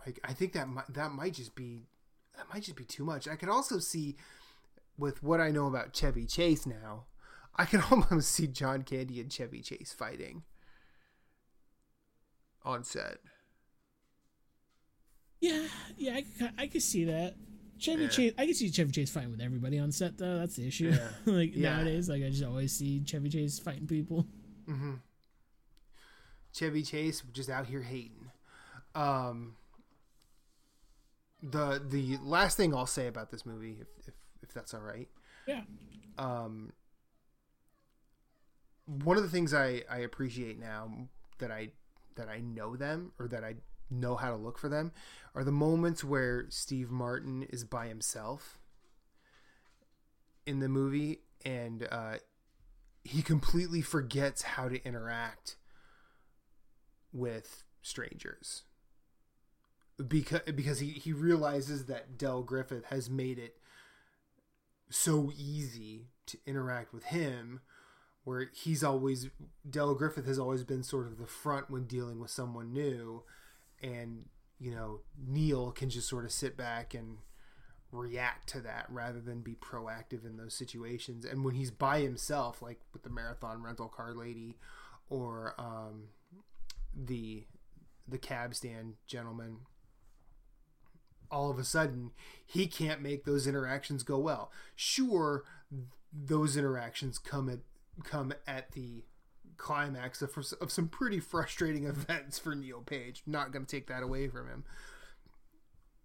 like I think that might, that might just be that might just be too much. I could also see with what I know about Chevy Chase now. I can [LAUGHS] almost see John Candy and Chevy Chase fighting on set. Yeah, yeah, I, could- I could see that. Chevy Yeah. Chase, I can see Chevy Chase fighting with everybody on set though. That's the issue. Yeah. [LAUGHS] like Yeah. nowadays, like I just always see Chevy Chase fighting people. Mm-hmm. Chevy Chase just out here hating. Um, the the last thing I'll say about this movie, if if, if that's all right, Yeah. um, one of the things I I appreciate now that I that I know them or that I know how to look for them are the moments where Steve Martin is by himself in the movie and uh, he completely forgets how to interact with strangers. Because because he, he realizes that Del Griffith has made it so easy to interact with him where he's always Del Griffith has always been sort of the front when dealing with someone new and you know Neil can just sort of sit back and react to that rather than be proactive in those situations. And when he's by himself like with the marathon rental car lady or um, the the cab stand gentleman all of a sudden he can't make those interactions go well. Sure those interactions come at come at the climax of, of some pretty frustrating [LAUGHS] events for Neil Page. Not going to take that away from him.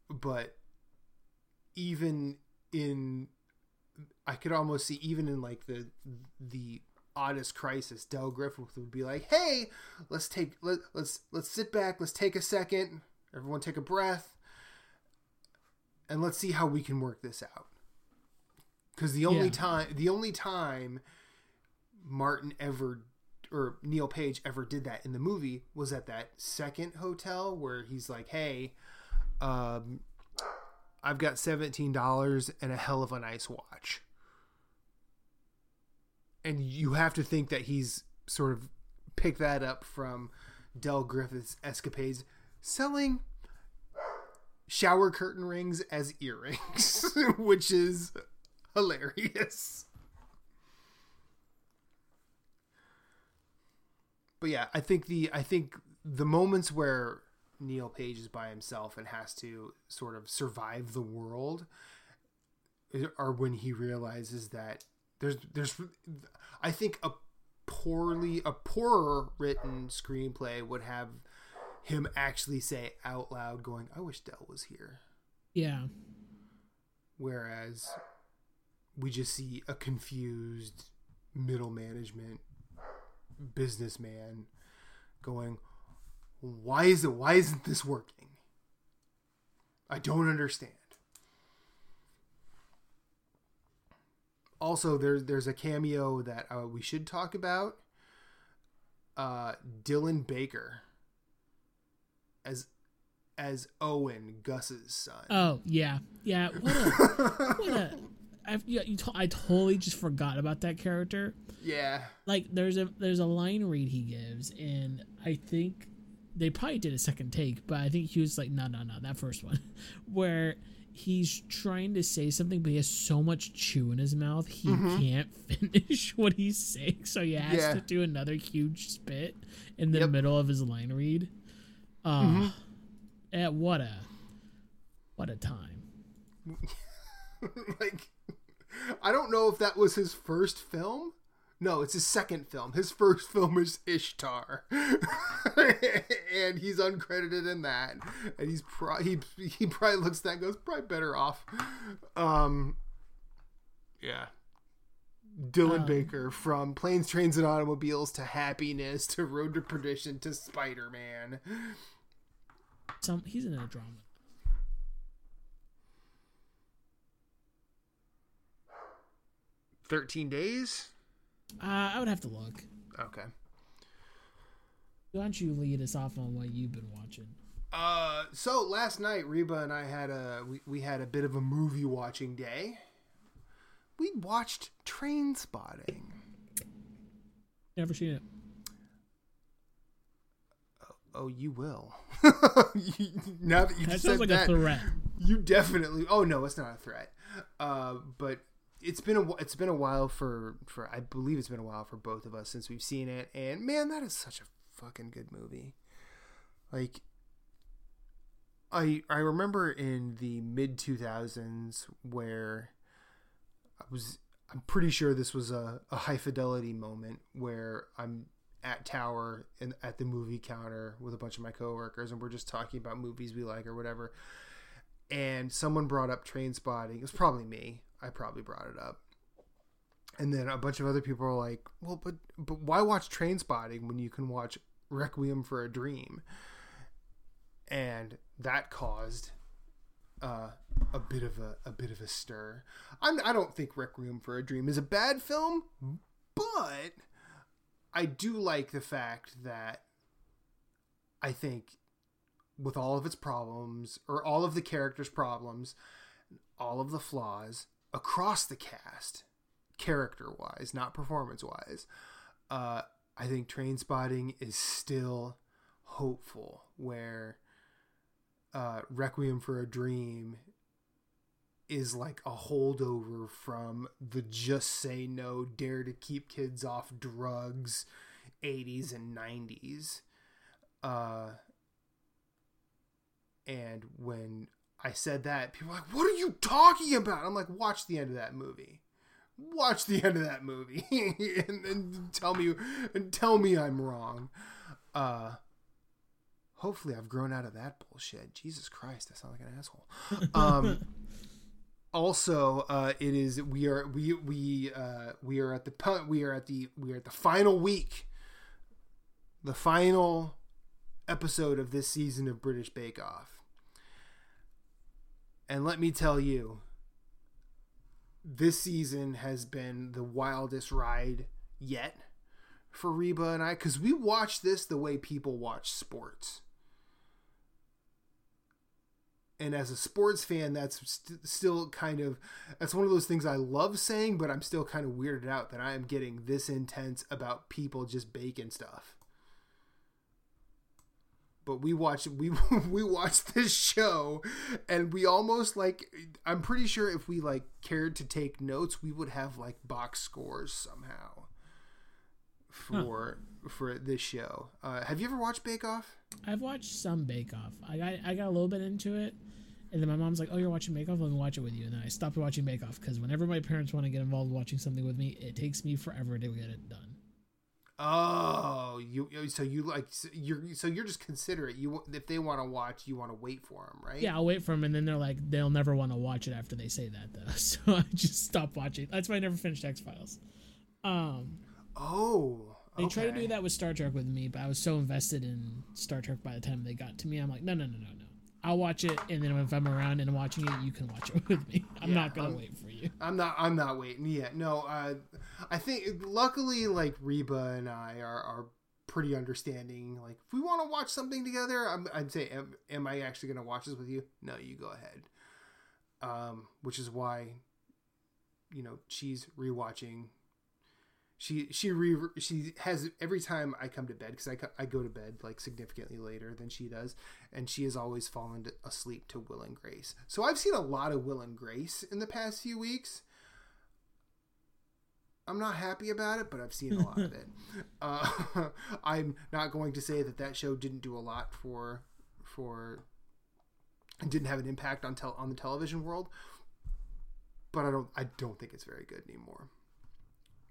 But even in I could almost see even in like the the oddest crisis, Del Griffith would be like, "Hey, let's take let, let's let's sit back, let's take a second, everyone take a breath, and let's see how we can work this out." Because the only Yeah. time the only time Martin ever or Neil Page ever did that in the movie was at that second hotel where he's like, "Hey, um, I've got seventeen dollars and a hell of a nice watch," and you have to think that he's sort of picked that up from Del Griffith's escapades selling shower curtain rings as earrings, [LAUGHS] which is hilarious. But yeah, I think the I think the moments where Neil Page is by himself and has to sort of survive the world eh, are when he realizes that there's there's I think a poorly a poorer written screenplay would have him actually say out loud going I wish Del was here Yeah. whereas we just see a confused middle management businessman going why is it why isn't this working i don't understand also there's there's a cameo that uh, we should talk about uh dylan baker as as owen gus's son Oh yeah, yeah. What a what a. [LAUGHS] I, yeah, you to, I totally just forgot about that character. yeah Like there's a there's a line read he gives, and I think they probably did a second take, but I think he was like, no, no, no, that first one, [LAUGHS] where he's trying to say something, but he has so much chew in his mouth he can't [LAUGHS] finish [LAUGHS] what he's saying, so he has Yeah. to do another huge spit in the Yep. middle of his line read. Uh, eh, what a what a time. like I don't know if that was his first film. No, it's his second film. His first film is Ishtar, [LAUGHS] and he's uncredited in that. And he's pro- he he probably looks at that and goes probably better off. Um, yeah. Dylan Um, Baker from Planes, Trains, and Automobiles to Happiness to Road to Perdition to Spider Man. Some he's in a drama. Thirteen days. Uh, I would have to look. Okay. Why don't you lead us off on what you've been watching? Uh, so last night Reba and I had a we, we had a bit of a movie watching day. We watched Trainspotting. Never seen it. Oh, you will. You- [LAUGHS] now that you That said like that, a threat. you definitely. Oh no, it's not a threat. Uh, but it's been a it's been a while for for I believe it's been a while for both of us since we've seen it, and man, that is such a fucking good movie. Like, I I remember in the mid two thousands where I was I'm pretty sure this was a, a high fidelity moment where I'm at Tower and at the movie counter with a bunch of my coworkers and we're just talking about movies we like or whatever. And someone brought up Trainspotting. It was probably me. I probably brought it up. And then a bunch of other people were like, Well, but but why watch Trainspotting when you can watch Requiem for a Dream? And that caused uh, a bit of a, a bit of a stir. I'm, I don't think Requiem for a Dream is a bad film, but I do like the fact that I think with all of its problems or all of the characters' problems, all of the flaws across the cast, character wise, not performance wise, uh, I think Trainspotting is still hopeful. Where uh, Requiem for a Dream is like a holdover from the just say no, dare to keep kids off drugs 80s and 90s. Uh, and when I said that, people were like, What are you talking about? I'm like, Watch the end of that movie. Watch the end of that movie [LAUGHS] and, and tell me and tell me I'm wrong. Uh, hopefully I've grown out of that bullshit. Jesus Christ, I sound like an asshole. [LAUGHS] Um, also, uh, it is we are we we uh, we are at the we are at the we are at the final week, the final episode of this season of British Bake Off. And let me tell you, this season has been the wildest ride yet for Reba and I because we watch this the way people watch sports and as a sports fan that's st- still kind of that's one of those things i love saying but i'm still kind of weirded out that i am getting this intense about people just baking stuff but we watch we [LAUGHS] we watch this show and we almost like i'm pretty sure if we like cared to take notes we would have like box scores somehow for huh. for this show uh, have you ever watched bake off I've watched some Bake Off. I got I got a little bit into it, and then my mom's like, "Oh, you're watching Bake Off? Let me watch it with you." And then I stopped watching Bake Off because whenever my parents want to get involved watching something with me, it takes me forever to get it done. Oh, you so you like you're so you're just considerate. You if they want to watch, you want to wait for them, right? Yeah, I'll wait for them, and then they're like they'll never want to watch it after they say that though. [LAUGHS] So I just stop watching. That's why I never finished X Files. Um. Oh. They okay. tried to do that with Star Trek with me, but I was so invested in Star Trek by the time they got to me. I'm like, no, no, no, no, no. I'll watch it, and then if I'm around and watching it, you can watch it [LAUGHS] with me. I'm yeah, not gonna I'm, wait for you. I'm not. I'm not waiting. Yeah, no. Uh, I think luckily, like Reba and I are are pretty understanding. Like, if we want to watch something together, I'm, I'd say, am, am I actually gonna watch this with you? No, you go ahead. Um, which is why, you know, she's rewatching she she re she has every time I come to bed because I, I go to bed like significantly later than she does, and she has always fallen asleep to Will and Grace. So I've seen a lot of Will and Grace in the past few weeks. I'm not happy about it, but I've seen a lot of it. [LAUGHS] Uh, [LAUGHS] I'm not going to say that that show didn't do a lot for for didn't have an impact on tel- on the television world, but I don't I don't think it's very good anymore.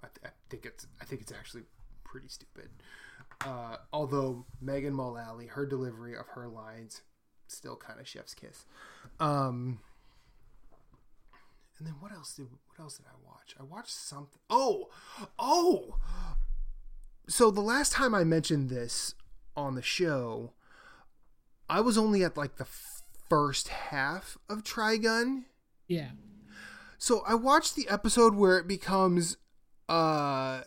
I, th- I, think it's I think it's actually pretty stupid. Uh, although Megan Mullally, her delivery of her lines, still kind of chef's kiss. Um, and then what else did what else did I watch? I watched something. Oh, oh. So the last time I mentioned this on the show, I was only at like the first half of Trigun. Yeah. So I watched the episode where it becomes uh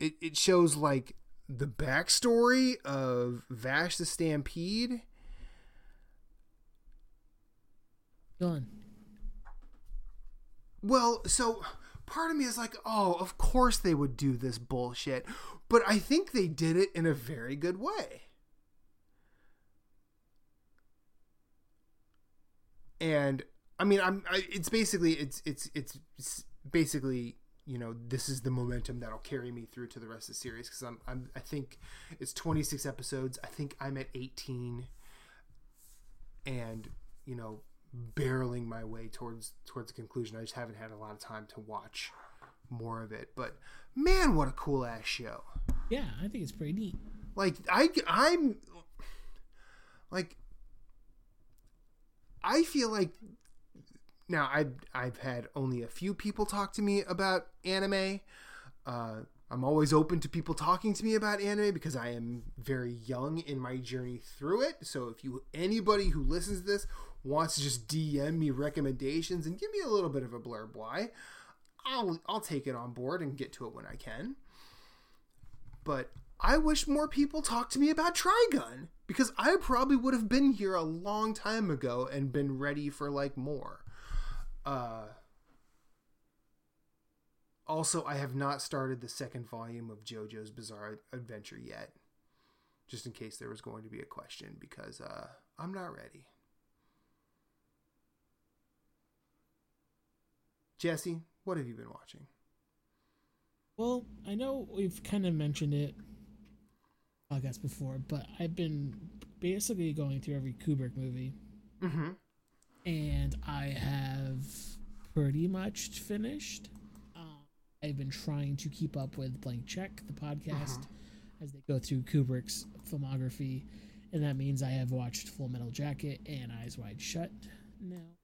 it, it shows like the backstory of Vash the Stampede. Done. Well, so part of me is like, oh, of course they would do this bullshit. But I think they did it in a very good way. And I mean, I'm. I, it's basically it's it's it's basically, you know, this is the momentum that'll carry me through to the rest of the series because I'm, I'm, I think it's 26 episodes. I think I'm at 18, and you know, barreling my way towards towards the conclusion. I just haven't had a lot of time to watch more of it. But man, what a cool ass show! Yeah, I think it's pretty neat. Like I, I'm like I feel like now I've I've had only a few people talk to me about anime. Uh, I'm always open to people talking to me about anime because I am very young in my journey through it. So if you anybody who listens to this wants to just DM me recommendations and give me a little bit of a blurb why, I'll I'll take it on board and get to it when I can. But I wish more people talked to me about Trigun because I probably would have been here a long time ago and been ready for like more. Uh also, I have not started the second volume of JoJo's Bizarre Adventure yet. Just in case there was going to be a question, because uh, I'm not ready. Jesse, what have you been watching? Well, I know we've kind of mentioned it, I guess, before, but I've been basically going through every Kubrick movie. Mm-hmm. And I have pretty much finished. Uh, I've been trying to keep up with Blank Check, the podcast, Mhm. as they go through Kubrick's filmography. And that means I have watched Full Metal Jacket and Eyes Wide Shut now.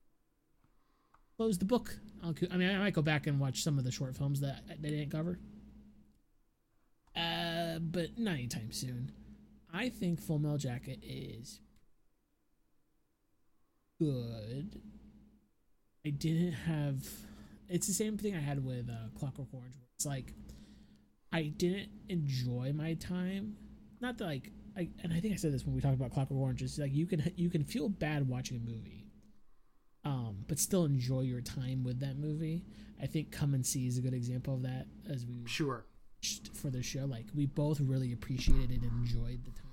Close the book. I'll, I mean, I might go back and watch some of the short films that they didn't cover. Uh, but not anytime soon. I think Full Metal Jacket is good. I didn't have. It's the same thing I had with uh, Clockwork Orange. It's like I didn't enjoy my time. Not that like I and I think I said this when we talked about Clockwork Orange. It's like you can you can feel bad watching a movie, um, but still enjoy your time with that movie. I think Come and See is a good example of that. As we Sure. for the show, like we both really appreciated and enjoyed the time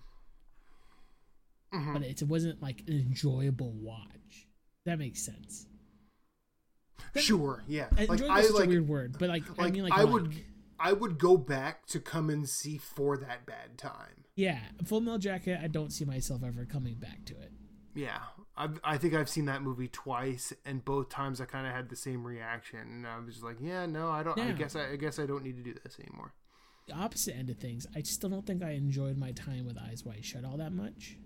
Mhm. but it wasn't like an enjoyable watch. That makes sense. That- Sure. Yeah. Like enjoyable I like. a weird word, but like, I mean, like I would- I would go back to come and see for that bad time. Yeah, Full Metal Jacket. I don't see myself ever coming back to it. Yeah, I I think I've seen that movie twice, and both times I kind of had the same reaction, and I was just like, yeah, no, I don't. I guess I, I guess I don't need to do this anymore. The opposite end of things, I still don't think I enjoyed my time with Eyes Wide Shut all that much.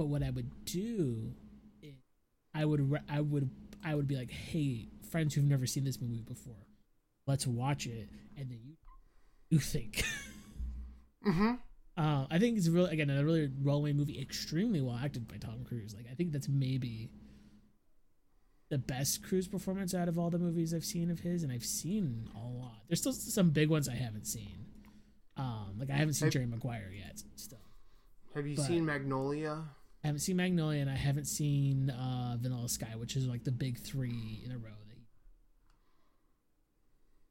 But what I would do, is I would re- I would I would be like, hey, friends who've never seen this movie before, let's watch it, and then you you think. [LAUGHS] Mm-hmm. Uh, I think it's really again a really well-made movie, extremely well acted by Tom Cruise. Like I think that's maybe the best Cruise performance out of all the movies I've seen of his, and I've seen a lot. There's still some big ones I haven't seen. Um, like I haven't seen Have- Jerry Maguire yet. Still, Have you But- seen Magnolia? I haven't seen Magnolia, and I haven't seen uh, Vanilla Sky, which is like the big three in a row.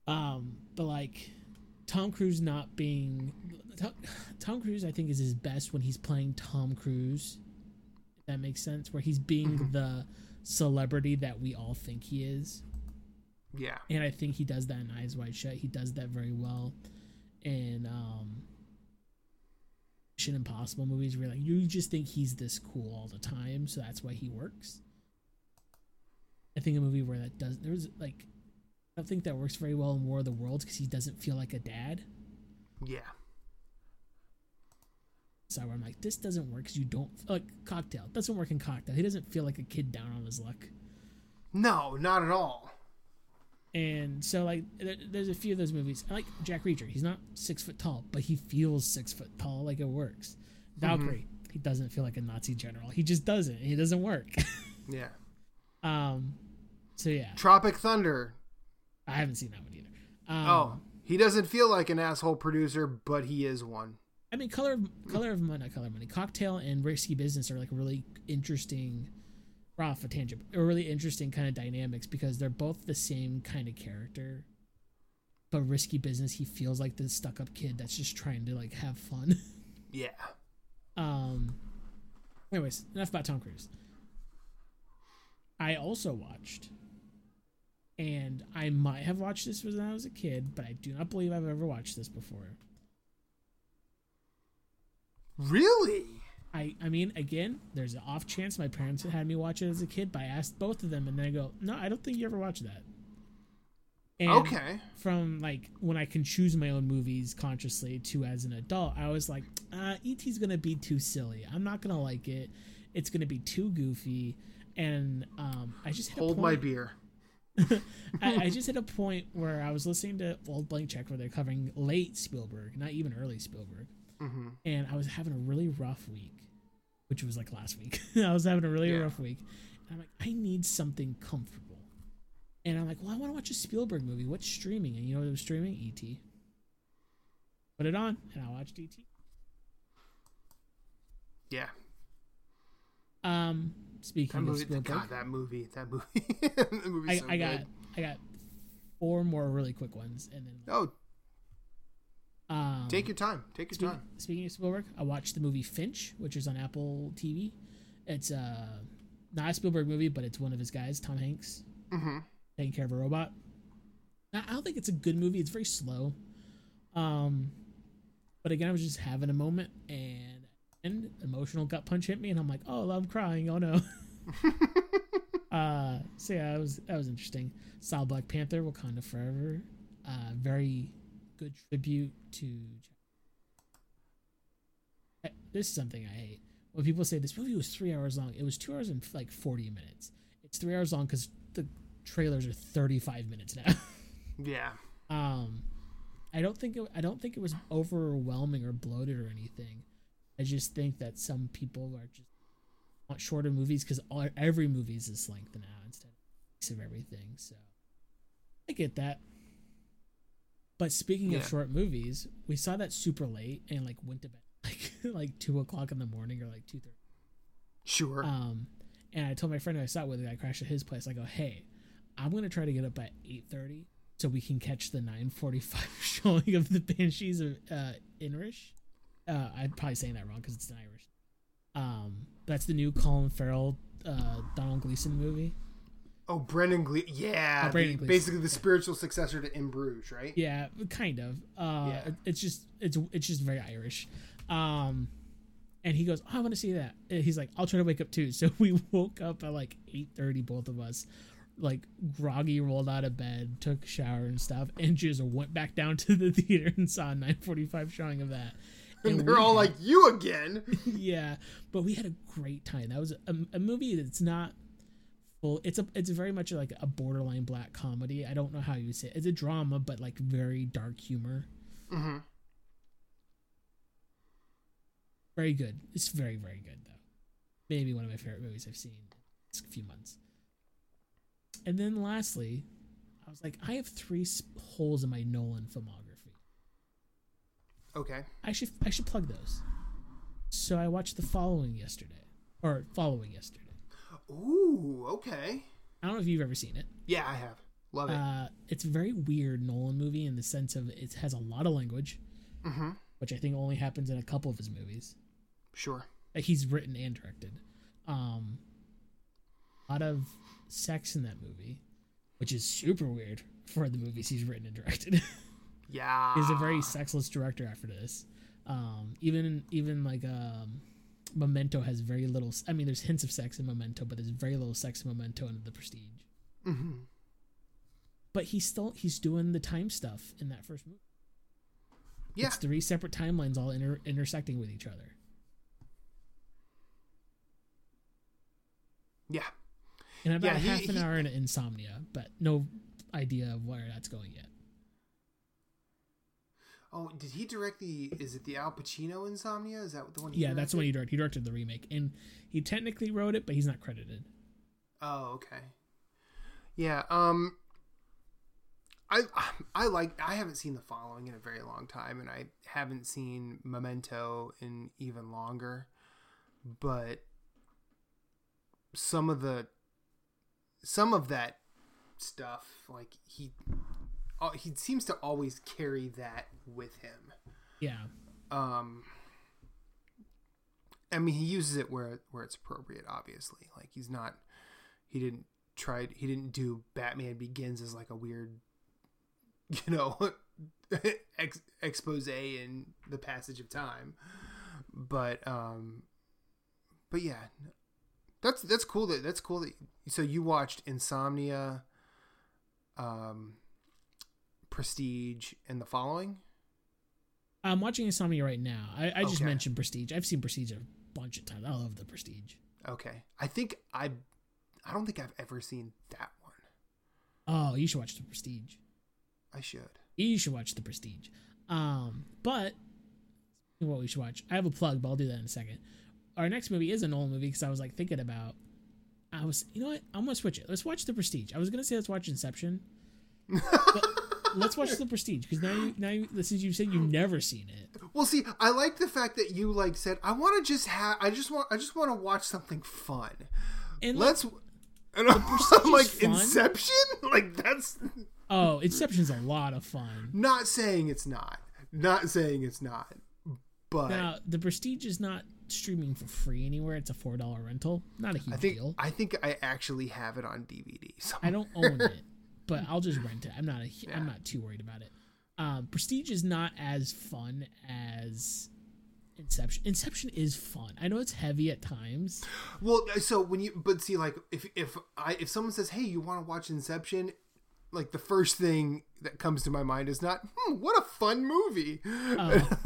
Um, but like Tom Cruise not being Tom, Tom Cruise, I think is his best when he's playing Tom Cruise. If that makes sense, where he's being Mhm. the celebrity that we all think he is, Yeah. and I think he does that in Eyes Wide Shut. He does that very well, and um, Mission Impossible movies, where like you just think he's this cool all the time, so that's why he works. I think a movie where that does there's like I don't think that works very well in War of the Worlds because he doesn't feel like a dad. Yeah. So I'm like, this doesn't work because you don't like Cocktail doesn't work in Cocktail. He doesn't feel like a kid down on his luck. No, not at all. And so like there, there's a few of those movies. I like Jack Reacher. He's not six foot tall, but he feels six foot tall. Like it works. Valkyrie. He doesn't feel like a Nazi general. He just doesn't. He doesn't work. [LAUGHS] Yeah. um. So yeah, Tropic Thunder. I haven't seen that one either. Um, oh, he doesn't feel like an asshole producer, but he is one. I mean, color of color of money, not color of money. Cocktail and risky business are like really interesting. We're Off a tangent, are really interesting kind of dynamics because they're both the same kind of character. But risky business, he feels like the stuck-up kid that's just trying to like have fun. [LAUGHS] Yeah. um. Anyways, enough about Tom Cruise. I also watched and I might have watched this when I was a kid, but I do not believe I've ever watched this before. Really? I, I mean, again, there's an off chance my parents had me watch it as a kid, but I asked both of them, and then I go, no, I don't think you ever watched that. And okay. From like when I can choose my own movies consciously to as an adult, I was like, uh, E.T.'s gonna be too silly. I'm not gonna like it. It's gonna be too goofy, and um, I just hit hold a point, my beer. [LAUGHS] I, I just hit a point where I was listening to Old Blank Check where they're covering late Spielberg, not even early Spielberg, hmm and I was having a really rough week, which was like last week. [LAUGHS] I was having a really Yeah. rough week, and I'm like, I need something comfortable, and I'm like, well, I want to watch a Spielberg movie. What's streaming? And you know what was streaming? E.T. Put it on, and I watched E.T. Yeah. Um, speaking That of movie. Spielberg, God, that movie. That movie. [LAUGHS] that movie's I, so I got. I got four more really quick ones, and then Oh, um, take your time. Take your Speak- time. Speaking of Spielberg, I watched the movie Finch, which is on Apple TV. It's uh, not a Spielberg movie, but it's one of his guys, Tom Hanks, hmm taking care of a robot. Now, I don't think it's a good movie. It's very slow. Um, but again, I was just having a moment, and an emotional gut punch hit me, and I'm like, oh, I'm crying. Oh no. [LAUGHS] uh, so yeah, that was that was interesting. Saw Black Panther, Wakanda Forever. Uh, very good tribute to. This is something I hate when people say this movie was three hours long. It was two hours and like forty minutes. It's three hours long because the trailers are thirty five minutes now. [LAUGHS] Yeah. um, I don't think it, I don't think it was overwhelming or bloated or anything. I just think that some people are just want shorter movies because every movie is this length now instead of everything. So I get that. But speaking Yeah. of short movies, we saw that super late and like went to bed [LAUGHS] like like two o'clock in the morning or like two thirty. Sure. Um, and I told my friend who I saw it with, I crashed at his place. I go, hey, I'm gonna try to get up at eight thirty so we can catch the nine forty five [LAUGHS] showing of the Banshees of uh, Irish. Uh, I'm probably saying that wrong because it's in Irish. Um, that's the new Colin Farrell, uh, Domhnall Gleeson movie. Oh, Brendan Gle. Yeah. Oh, Brendan the- basically the spiritual successor to In Bruges, right? Yeah, kind of. Uh, Yeah. it's just it's it's just very Irish. Um, and he goes, oh, "I want to see that." And he's like, "I'll try to wake up too." [LAUGHS] So we woke up at like eight thirty, both of us, like groggy, rolled out of bed, took a shower and stuff, and just went back down to the [LAUGHS] theater and saw a nine forty five showing of that. [LAUGHS] And we they're all had- like, "You again?" yeah, but we had a great time. That was a, a movie that's not full. It's a it's very much like a borderline black comedy. I don't know how you say it. It's a drama, but like very dark humor. hmm Very good. It's very very good though. Maybe one of my favorite movies I've seen in a few months. And then lastly, I was like, I have three holes in my Nolan filmography. Okay. I should I should plug those. So I watched the following yesterday, or following yesterday. Ooh. Okay. I don't know if you've ever seen it. Yeah, I have. Love it. Uh, it's a very weird Nolan movie in the sense of it has a lot of language, mm-hmm. which I think only happens in a couple of his movies. Sure. He's written and directed. Um, a lot of sex in that movie, which is super weird for the movies he's written and directed. [LAUGHS] Yeah. he's a very sexless director after this. Um, even even like um, Memento has very little. I mean, there's hints of sex in Memento, but there's very little sex in Memento and The Prestige. hmm But he's still he's doing the time stuff in that first movie. Yeah. It's three separate timelines all inter- intersecting with each other. Yeah. And about Yeah, he- half an he- hour in insomnia, but no idea of where that's going yet. Oh, did he direct the? Is it the Al Pacino Insomnia? Is that the one? He Yeah, that's the one he directed? directed. He directed the remake, and he technically wrote it, but he's not credited. Oh, okay. Yeah. Um. I I like. I haven't seen the following in a very long time, and I haven't seen Memento in even longer. But some of the some of that stuff, like he he seems to always carry that with him. Yeah, um i mean he uses it where where it's appropriate obviously like he's not he didn't try. he didn't do Batman Begins as like a weird [LAUGHS] you know [LAUGHS] ex- expose in the passage of time but um but yeah that's that's cool that that's cool that so you watched insomnia um prestige and the following I'm watching Insomnia right now. I, I just Okay. mentioned Prestige. I've seen Prestige a bunch of times. I love the Prestige. okay i think i i don't think i've ever seen that one Oh, you should watch the Prestige. i should You should watch the Prestige. Um, but what we should watch. I have a plug, but I'll do that in a second. Our next movie is an old movie because I was like thinking about. I was, you know what? I'm gonna switch it. Let's watch the Prestige. I was gonna say let's watch Inception. [LAUGHS] but let's watch the Prestige because now you now you, is you said you've never seen it. Well, see, I like the fact that you like said I want to just have. I just want. I just want to watch something fun. And Let's. And I'm [LAUGHS] like fun. Inception. [LAUGHS] Like that's [LAUGHS] oh, Inception's a lot of fun. not saying it's not. Not saying it's not. But Now the Prestige is not streaming for free anywhere. It's a four dollar rental. Not a huge I think deal. I think I actually have it on DVD. So I don't own it, but [LAUGHS] I'll just rent it. I'm not a, I'm not too worried about it. Um, Prestige is not as fun as Inception. Inception is fun. I know it's heavy at times. well, so when you but see like if if I if someone says hey you want to watch Inception, like the first thing that comes to my mind is not hmm, what a fun movie. Oh. [LAUGHS]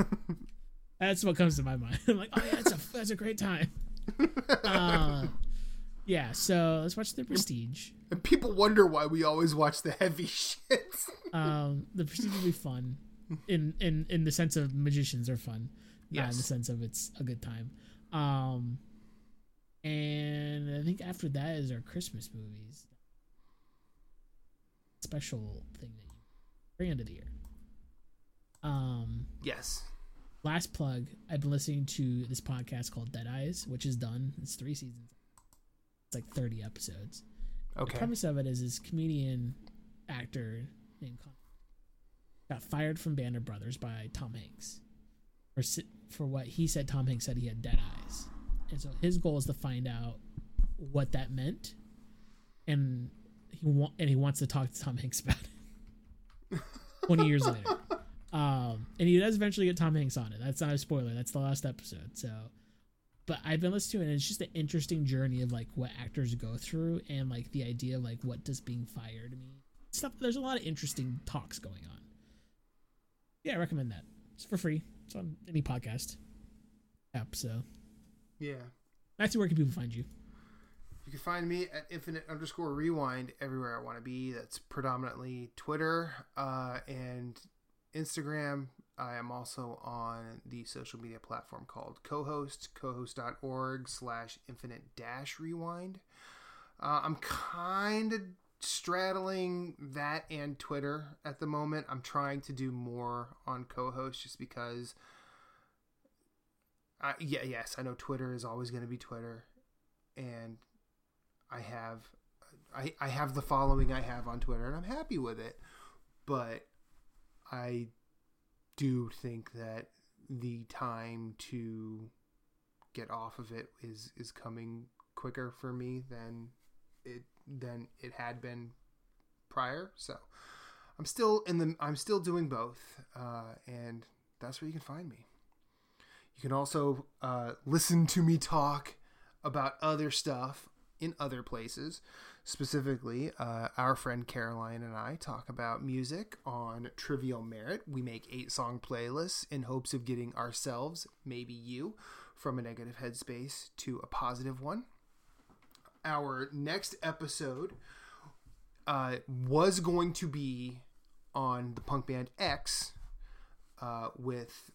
That's what comes to my mind. [LAUGHS] I'm like, oh yeah, that's a that's a great time. Uh, yeah, so let's watch the Prestige. And people wonder why we always watch the heavy [LAUGHS] shit. Um, the Prestige will be fun, in in in the sense of magicians are fun, not in the sense of it's a good time. Um, and I think after that is our Christmas movies. Special thing that you bring end of the year. Um, yes. last plug. I've been listening to this podcast called Dead Eyes, which is done. It's three seasons. It's like thirty episodes. The premise of it is this comedian actor named Con- got fired from Band of Brothers by Tom Hanks for for what he said. Tom Hanks said he had dead eyes, and so his goal is to find out what that meant, and he wa- and he wants to talk to Tom Hanks about it. [LAUGHS] Twenty years later, um, and he does eventually get Tom Hanks on it. That's not a spoiler. That's the last episode. So but I've been listening to it and it's just an interesting journey of like what actors go through and like the idea of like what does being fired mean. Stuff there's a lot of interesting talks going on. Yeah, I recommend that. It's for free. It's on any podcast app, so Yeah. Matthew, where can people find you? You can find me at infinite underscore rewind everywhere I want to be. That's predominantly Twitter uh, and Instagram. I am also on the social media platform called Cohost, cohost.org slash infinite dash rewind. Uh, I'm kind of straddling that and Twitter at the moment. I'm trying to do more on Cohost just because. I, yeah, yes, I know Twitter is always going to be Twitter, and I have I, I have the following I have on Twitter and I'm happy with it. But I do think that the time to get off of it is is coming quicker for me than it than it had been prior. So I'm still in the I'm still doing both, uh, and that's where you can find me. You can also uh, listen to me talk about other stuff in other places. Specifically, uh, our friend Caroline and I talk about music on Trivial Merit. We make eight song playlists in hopes of getting ourselves, maybe you, from a negative headspace to a positive one. Our next episode uh, was going to be on the punk band X uh, with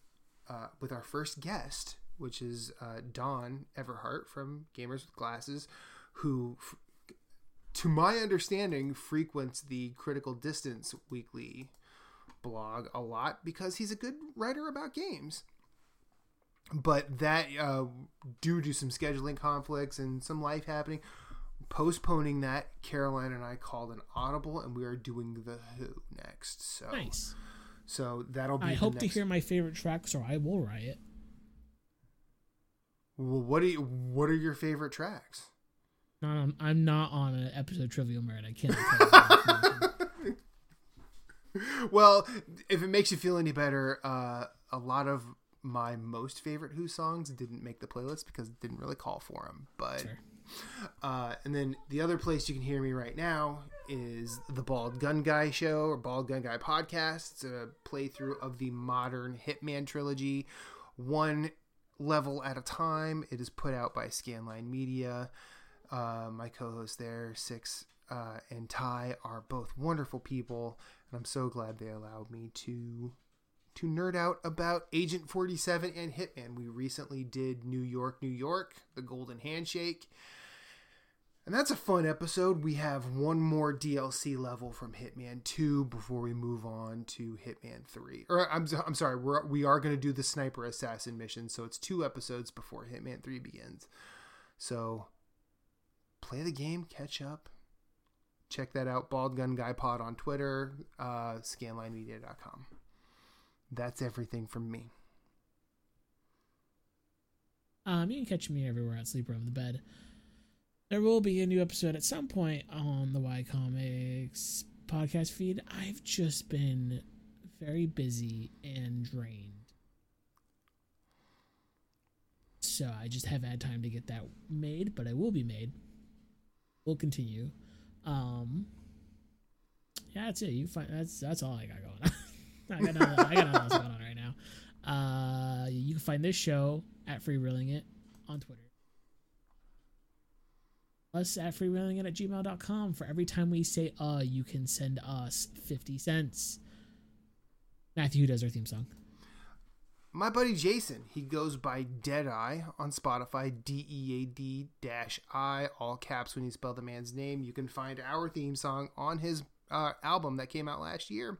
uh, with our first guest, which is uh, Don Everhart from Gamers with Glasses, who, to my understanding, frequents the Critical Distance Weekly blog a lot because he's a good writer about games. But that, uh, due to some scheduling conflicts and some life happening, postponing that, Caroline and I called an audible, and we are doing the Who next. So, Nice. so that'll be. I hope to hear my favorite tracks or I will riot. Well, what do you? What are your favorite tracks? Not on, I'm not on an episode of Trivial Merit. I can't. [LAUGHS] well, if it makes you feel any better, uh, a lot of my most favorite Who songs didn't make the playlist because it didn't really call for them. But Sure. uh, and then the other place you can hear me right now is the Bald Gun Guy Show or Bald Gun Guy Podcast. It's a playthrough of the modern Hitman trilogy, one level at a time. It is put out by Scanline Media. Uh, my co-hosts there, Six uh, and Ty, are both wonderful people, and I'm so glad they allowed me to to nerd out about Agent 47 and Hitman. We recently did New York, New York, the Golden Handshake. And that's a fun episode. We have one more DLC level from Hitman 2 before we move on to Hitman 3. Or I'm, I'm sorry, we're, we are going to do the sniper assassin mission, so it's two episodes before Hitman 3 begins. So play the game, catch up. Check that out, Bald Gun Guy Pod on Twitter, uh, scanlinemedia.com. That's everything from me. Um, you can catch me everywhere at Sleeper of the Bed. There will be a new episode at some point on the Y Comics podcast feed. I've just been very busy and drained. So I just haven't had time to get that made, but I will be made. We'll continue. Um Yeah, that's it. You find that's that's all I got going on. [LAUGHS] I got nothing, I got nothing else going on right now. Uh you can find this show at freewheeling it on Twitter. Us at freewheeling it at gmail.com. For every time we say uh, you can send us 50 cents. Matthew, who does our theme song? My buddy Jason, he goes by Deadeye on Spotify, D E A D I, all caps when you spell the man's name. You can find our theme song on his uh, album that came out last year.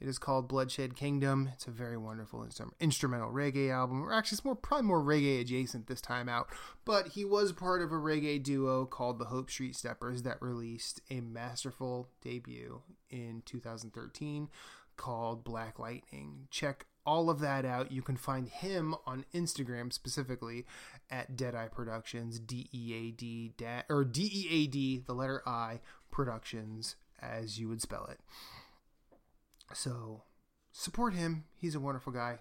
It is called Bloodshed Kingdom. It's a very wonderful instrum- instrumental reggae album. Or actually, it's more probably more reggae adjacent this time out. But he was part of a reggae duo called the Hope Street Steppers that released a masterful debut in 2013 called Black Lightning. Check all of that out. You can find him on Instagram specifically at Deadeye Productions, D E A D or D E A D, the letter I Productions, as you would spell it. So support him. He's a wonderful guy.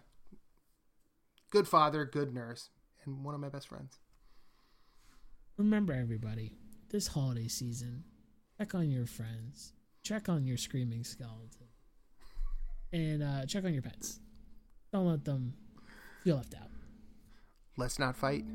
Good father, good nurse, and one of my best friends. Remember, everybody, this holiday season, check on your friends, check on your screaming skeleton, and uh, check on your pets. Don't let them feel left out. Let's not fight.